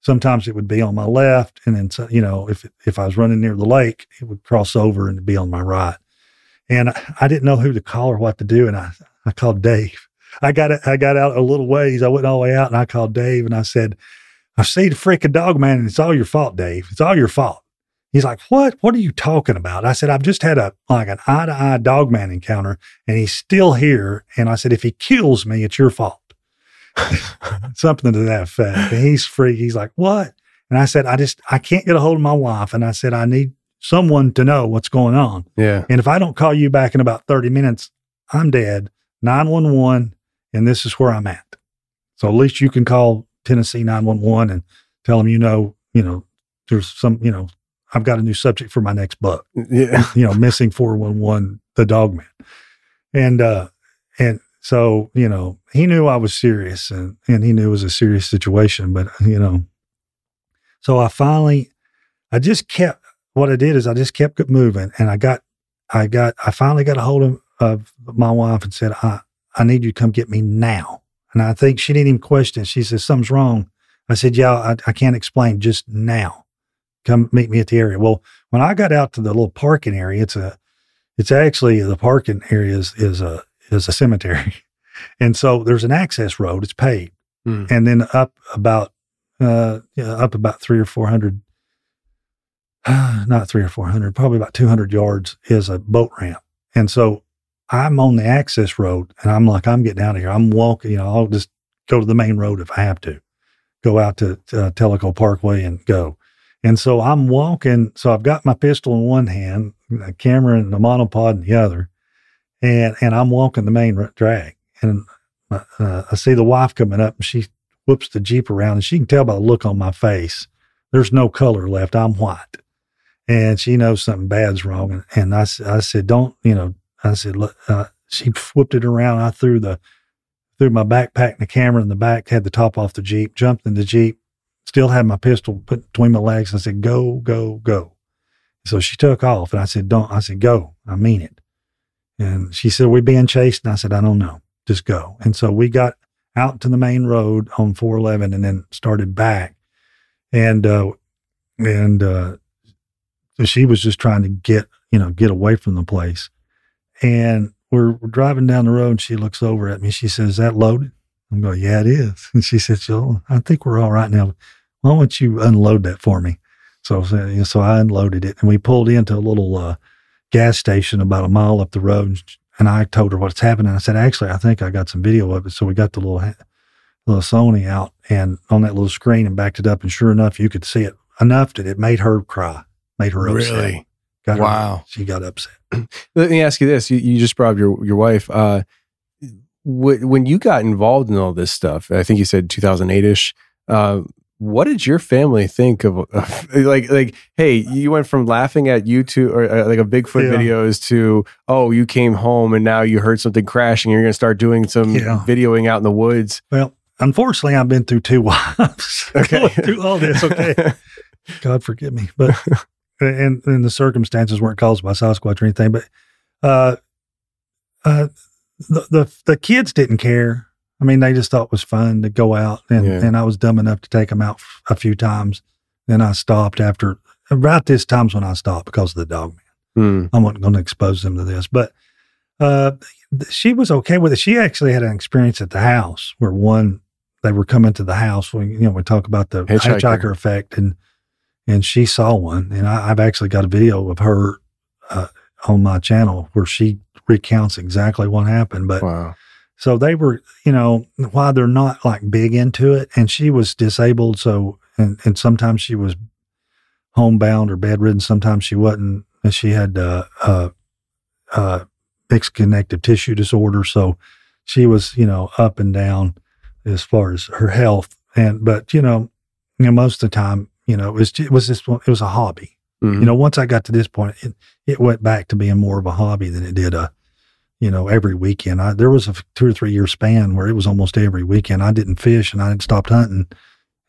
Sometimes it would be on my left. And then, you know, if, if I was running near the lake, it would cross over and be on my right. And I, didn't know who to call or what to do. And I, I called Dave. I got. I got out a little ways. I went all the way out and I called Dave and I said, I see the freaking dog man and it's all your fault, Dave. It's all your fault. He's like, what? What are you talking about? I said, I've just had a like an eye to eye dog man encounter and he's still here. And I said, if he kills me, it's your fault. Something to that effect. And he's free. He's like, what? And I said, I just, I can't get a hold of my wife. And I said, I need someone to know what's going on. Yeah. And if I don't call you back in about 30 minutes, I'm dead. 911, and this is where I'm at. So at least you can call Tennessee 911 and tell them, you know, you know, there's some, you know, I've got a new subject for my next book. Yeah. You know, missing 411, the dog man. And, uh, and so, you know, he knew I was serious and, and he knew it was a serious situation, but, you know, so I finally, I just kept, what I did is I just kept moving and I got, I got, I finally got a hold of, of my wife and said, I, I need you to come get me now. And I think she didn't even question. She said, something's wrong. I said, yeah, I, I can't explain just now. Come meet me at the area. Well, when I got out to the little parking area, it's a, it's actually the parking area is, is a, is a cemetery. And so there's an access road. It's paved. Mm. And then up about, uh, yeah, up about three or 400 not three or 400, probably about 200 yards is a boat ramp. And so I'm on the access road and I'm like, I'm getting out of here. I'm walking, you know, I'll just go to the main road if I have to, go out to, uh, Tellico Parkway and go. And so I'm walking. So I've got my pistol in one hand, a camera and the monopod in the other. And, and I'm walking the main drag. And uh, I see the wife coming up and she whoops the Jeep around and she can tell by the look on my face. There's no color left. I'm white and she knows something bad's wrong. And, and I, I said, don't, you know, I said, look, uh, she flipped it around. I threw the, threw my backpack and the camera in the back, had the top off the Jeep, jumped in the Jeep, still had my pistol put between my legs. I said, go, go, go. So she took off and I said, don't, I said, go. I mean it. And she said, "We're being chased. And I said, I don't know. Just go. And so we got out to the main road on 411 and then started back. And, uh, and, uh, so she was just trying to get, you know, get away from the place. And we're, we're driving down the road and she looks over at me. She says, Is that loaded? I'm going, Yeah, it is. And she says, "So I think we're all right now. Why don't you unload that for me? So, so I unloaded it and we pulled into a little uh, gas station about a mile up the road. And, and I told her what's happening. I said, Actually, I think I got some video of it. So we got the little, little Sony out and on that little screen and backed it up. And sure enough, you could see it enough that it made her cry, made her upset. Really? Got her- Wow. she got upset. Let me ask you this: You, you just brought up your your wife. Uh, wh- when you got involved in all this stuff, I think you said 2008 ish. Uh, what did your family think of, of like like hey you went from laughing at YouTube or uh, like a Bigfoot Yeah. videos to oh you came home and now you heard something crashing you're gonna start doing some Yeah. videoing out in the woods Well, unfortunately, I've been through two wives. Okay. Through all this. Okay. God forgive me, but and and the circumstances weren't caused by Sasquatch or anything. But uh, uh, the the the kids didn't care. I mean, they just thought it was fun to go out, and Yeah. and I was dumb enough to take them out f- a few times. Then I stopped after about this time's when I stopped because of the dog Hmm. I wasn't going to expose them to this, but uh, th- she was okay with it. She actually had an experience at the house where one they were coming to the house when you know we talk about the Hitchhiker. hitchhiker, effect, and and she saw one, and I, I've actually got a video of her uh, on my channel where she recounts exactly what happened. But Wow. so they were, you know, why they're not like big into it, and she was disabled, so and and sometimes she was homebound or bedridden, sometimes she wasn't. And she had uh, uh, uh, mixed connective tissue disorder, so she was, you know, up and down as far as her health. And but you know, you know, most of the time, you know, it was it was this it was a hobby. Mhm. You know, once I got to this point, it, it went back to being more of a hobby than it did a, you know, every weekend. I, there was a two or three year span where it was almost every weekend. I didn't fish and I didn't stop hunting.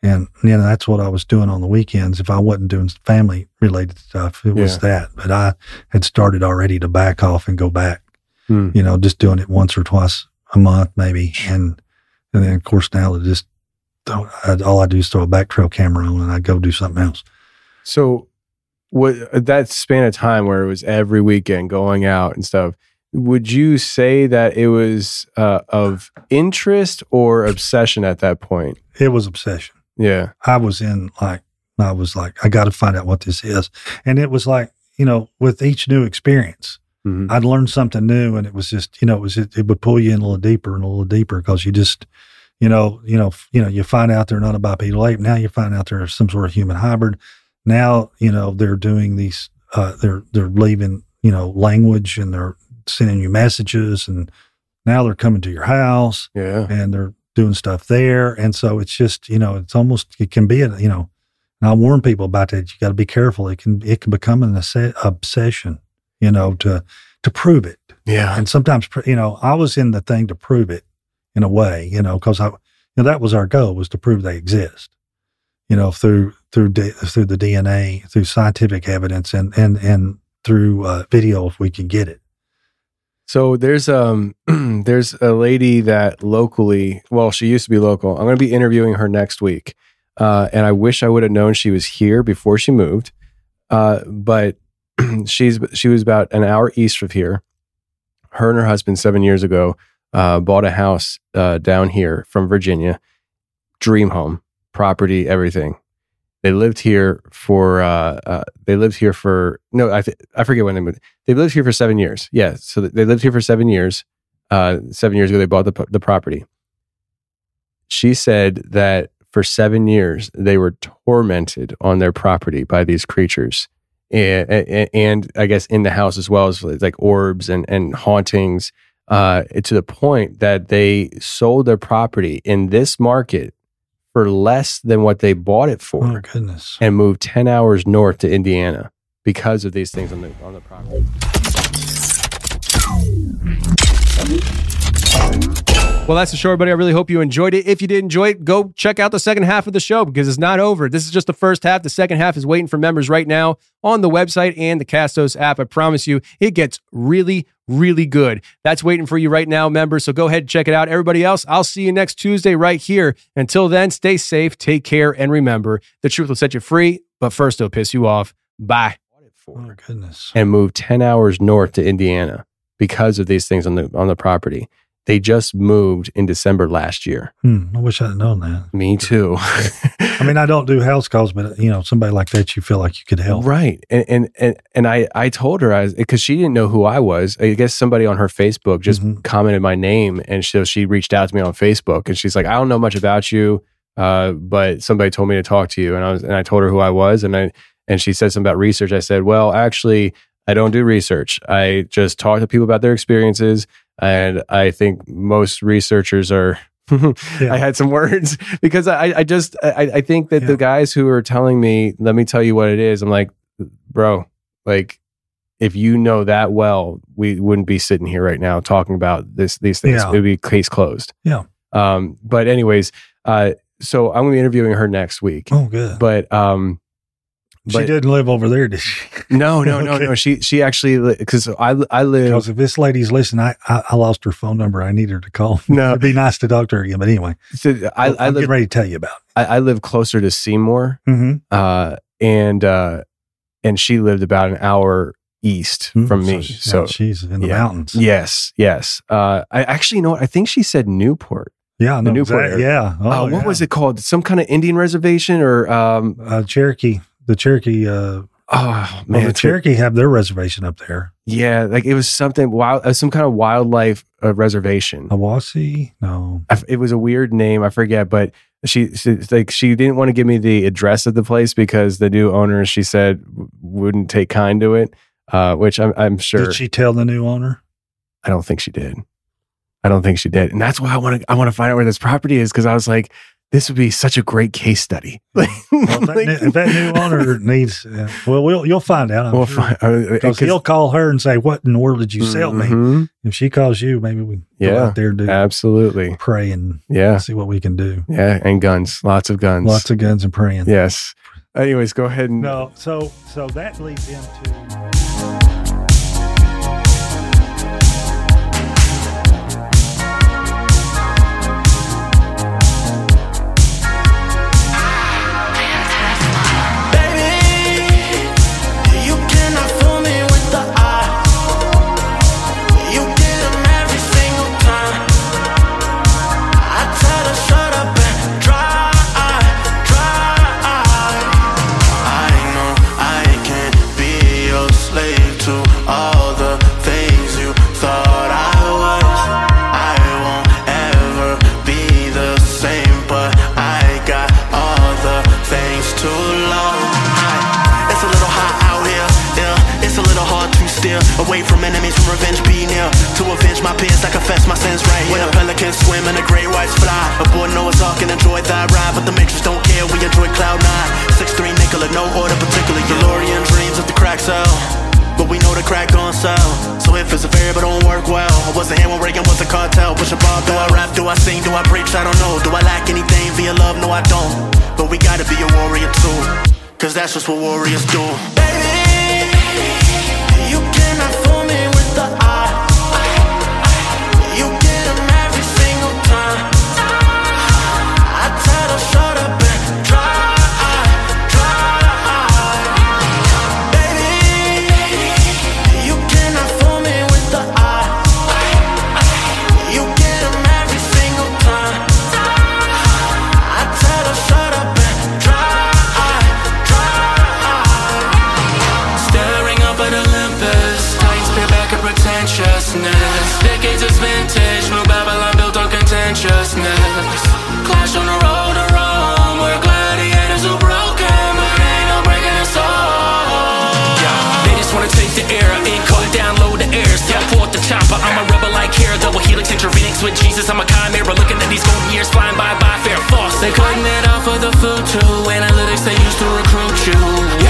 And, you know, that's what I was doing on the weekends. If I wasn't doing family related stuff, it was Yeah. that. But I had started already to back off and go back, Hmm. you know, just doing it once or twice a month, maybe. And, and then of course now it just, don't, I, all I do is throw a back trail camera on and I go do something else. So, what that span of time where it was every weekend going out and stuff, would you say that it was uh, of interest or obsession at that point? It was obsession. Yeah. I was in like I was like I got to find out what this is, and it was like you know with each new experience, Mhm. I'd learn something new, and it was just you know it was it, it would pull you in a little deeper and a little deeper because you just you know you know you know you find out they're not a bipedal ape now you find out they're some sort of human hybrid now you know they're doing these uh, they're they're leaving you know language and they're sending you messages and now they're coming to your house Yeah. and they're doing stuff there. And so it's just, you know, it's almost, it can be, a, you know, and I warn people about that. You got to be careful. It can, it can become an obse- obsession, you know, to, to prove it. Yeah. And sometimes, you know, I was in the thing to prove it in a way, you know, cause I, you know, that was our goal was to prove they exist, you know, through, through, through the DNA, through scientific evidence and, and, and through uh, video if we can get it. So there's um there's a lady that locally, well, she used to be local. I'm going to be interviewing her next week, uh, and I wish I would have known she was here before she moved. Uh, but she's she was about an hour east of here. Her and her husband seven years ago uh, bought a house uh, down here from Virginia, dream home, property, everything. They lived here for uh, uh, they lived here for no I th- I forget when they moved. They lived here for seven years. Yeah, so they lived here for seven years. Uh, seven years ago, they bought the the property. She said that for seven years they were tormented on their property by these creatures, and, and, and I guess in the house as well as like orbs and and hauntings. Uh, to the point that they sold their property in this market for less than what they bought it for Oh my goodness. and moved 10 hours north to Indiana because of these things on the on the property. Well, that's the show, everybody. I really hope you enjoyed it. If you did enjoy it, go check out the second half of the show because it's not over. This is just the first half. The second half is waiting for members right now on the website and the Castos app. I promise you, it gets really, really good. That's waiting for you right now, members. So go ahead and check it out. Everybody else, I'll see you next Tuesday right here. Until then, stay safe, take care, and remember the truth will set you free, but first it'll piss you off. Bye. Oh goodness. And moved 10 hours north to Indiana because of these things on the on the property. They just moved in December last year. Hmm, I wish I'd known that. Me too. I mean, I don't do house calls, but you know, somebody like that, you feel like you could help. Right. And and and, and I I told her I because she didn't know who I was. I guess somebody on her Facebook just Mm-hmm. commented my name and so she reached out to me on Facebook and she's like, I don't know much about you, uh, but somebody told me to talk to you. And I was and I told her who I was and I and she said something about research. I said, Well, actually, I don't do research. I just talk to people about their experiences. And I think most researchers are I had some words because I, I just I, I think that the guys who are telling me, let me tell you what it is, I'm like, bro, like if you know that well, we wouldn't be sitting here right now talking about this these things. Yeah. It would be case closed. Yeah. Um, but anyways, uh, so I'm gonna be interviewing her next week. Oh, good. But um, she didn't live over there, did she? no, no, no, Okay. no. She she actually because I I live Because if this lady's listening, I, I I lost her phone number. I need her to call. No. It'd be nice to talk to her again. But anyway, so I, I I'm live ready to tell you about. I, I live closer to Seymour, Mm-hmm. uh, and uh, and she lived about an hour east from me. she- So, she's in the yeah. mountains. Yes, yes. Uh, I actually you know. what? I think she said Newport. Yeah, I The Newport exact- yeah. Oh, uh, what yeah. was it called? Some kind of Indian reservation or um? Uh, Cherokee. The Cherokee. Uh, Oh well, man, the Cherokee have their reservation up there. Yeah, like it was something wild, uh, some kind of wildlife uh, reservation. Awasi? No. I it was a weird name. I forget, but she, she like she didn't want to give me the address of the place because the new owner, she said, wouldn't take kind to it. Uh, which I'm, I'm sure. Did she tell the new owner? I don't think she did. I don't think she did, and that's why I want to. I want to find out where this property is because I was like, this would be such a great case study. Like, Well, if, that new, if that new owner needs, uh, well, we'll you'll find out. I'm We'll sure. find- uh, Because 'cause- he'll call her and say, "What in the world did you sell me?" Mhm. If she calls you, maybe we go out there and do absolutely. pray and Yeah, see what we can do. yeah, and guns, lots of guns, Lots of guns and praying. Yes. Anyways, go ahead and No, so so that leads into revenge be near. To avenge my peers, I confess my sins right here. When a pelican swim and the great whites fly, aboard Noah's Ark and enjoy that ride. But the matrix don't care, we enjoy cloud nine. Six three Nicola, no order particular. DeLorean dreams of the crack cell. But we know the crack gon' sell. So if it's a variable, don't work well. I wasn't here when Reagan was a cartel. Push a bar, do I rap, do I sing, do I preach? I don't know. Do I lack anything via love? No, I don't. But we gotta be a warrior too. Cause that's just what warriors do. You with Jesus. I'm a chimera, looking at these golden years flying by by fair false. They cutting it off for the food too. Analytics they used to recruit you.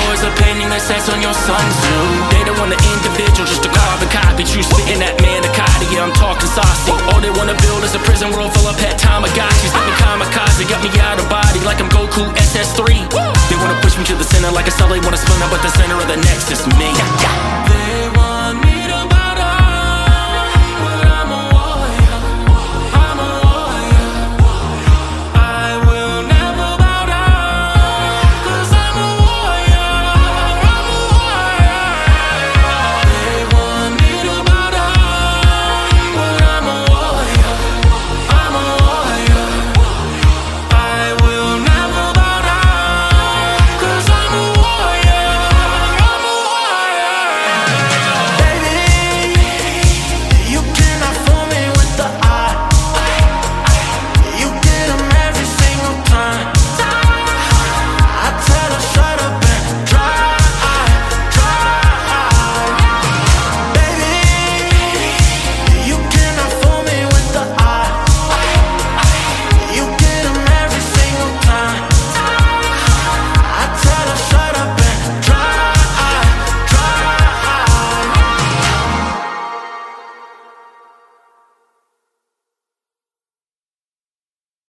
War's opinion that sets on your sun too. They don't want the individual, just a carbon copy. True spitting that manicotti, yeah, I'm talking saucy. All they wanna build is a prison world full of pet Tamagotchis. Got me kamikaze, got me out of body like I'm Goku SS3. They wanna push me to the center like a cell, they wanna splinter, but the center of the next nexus, me.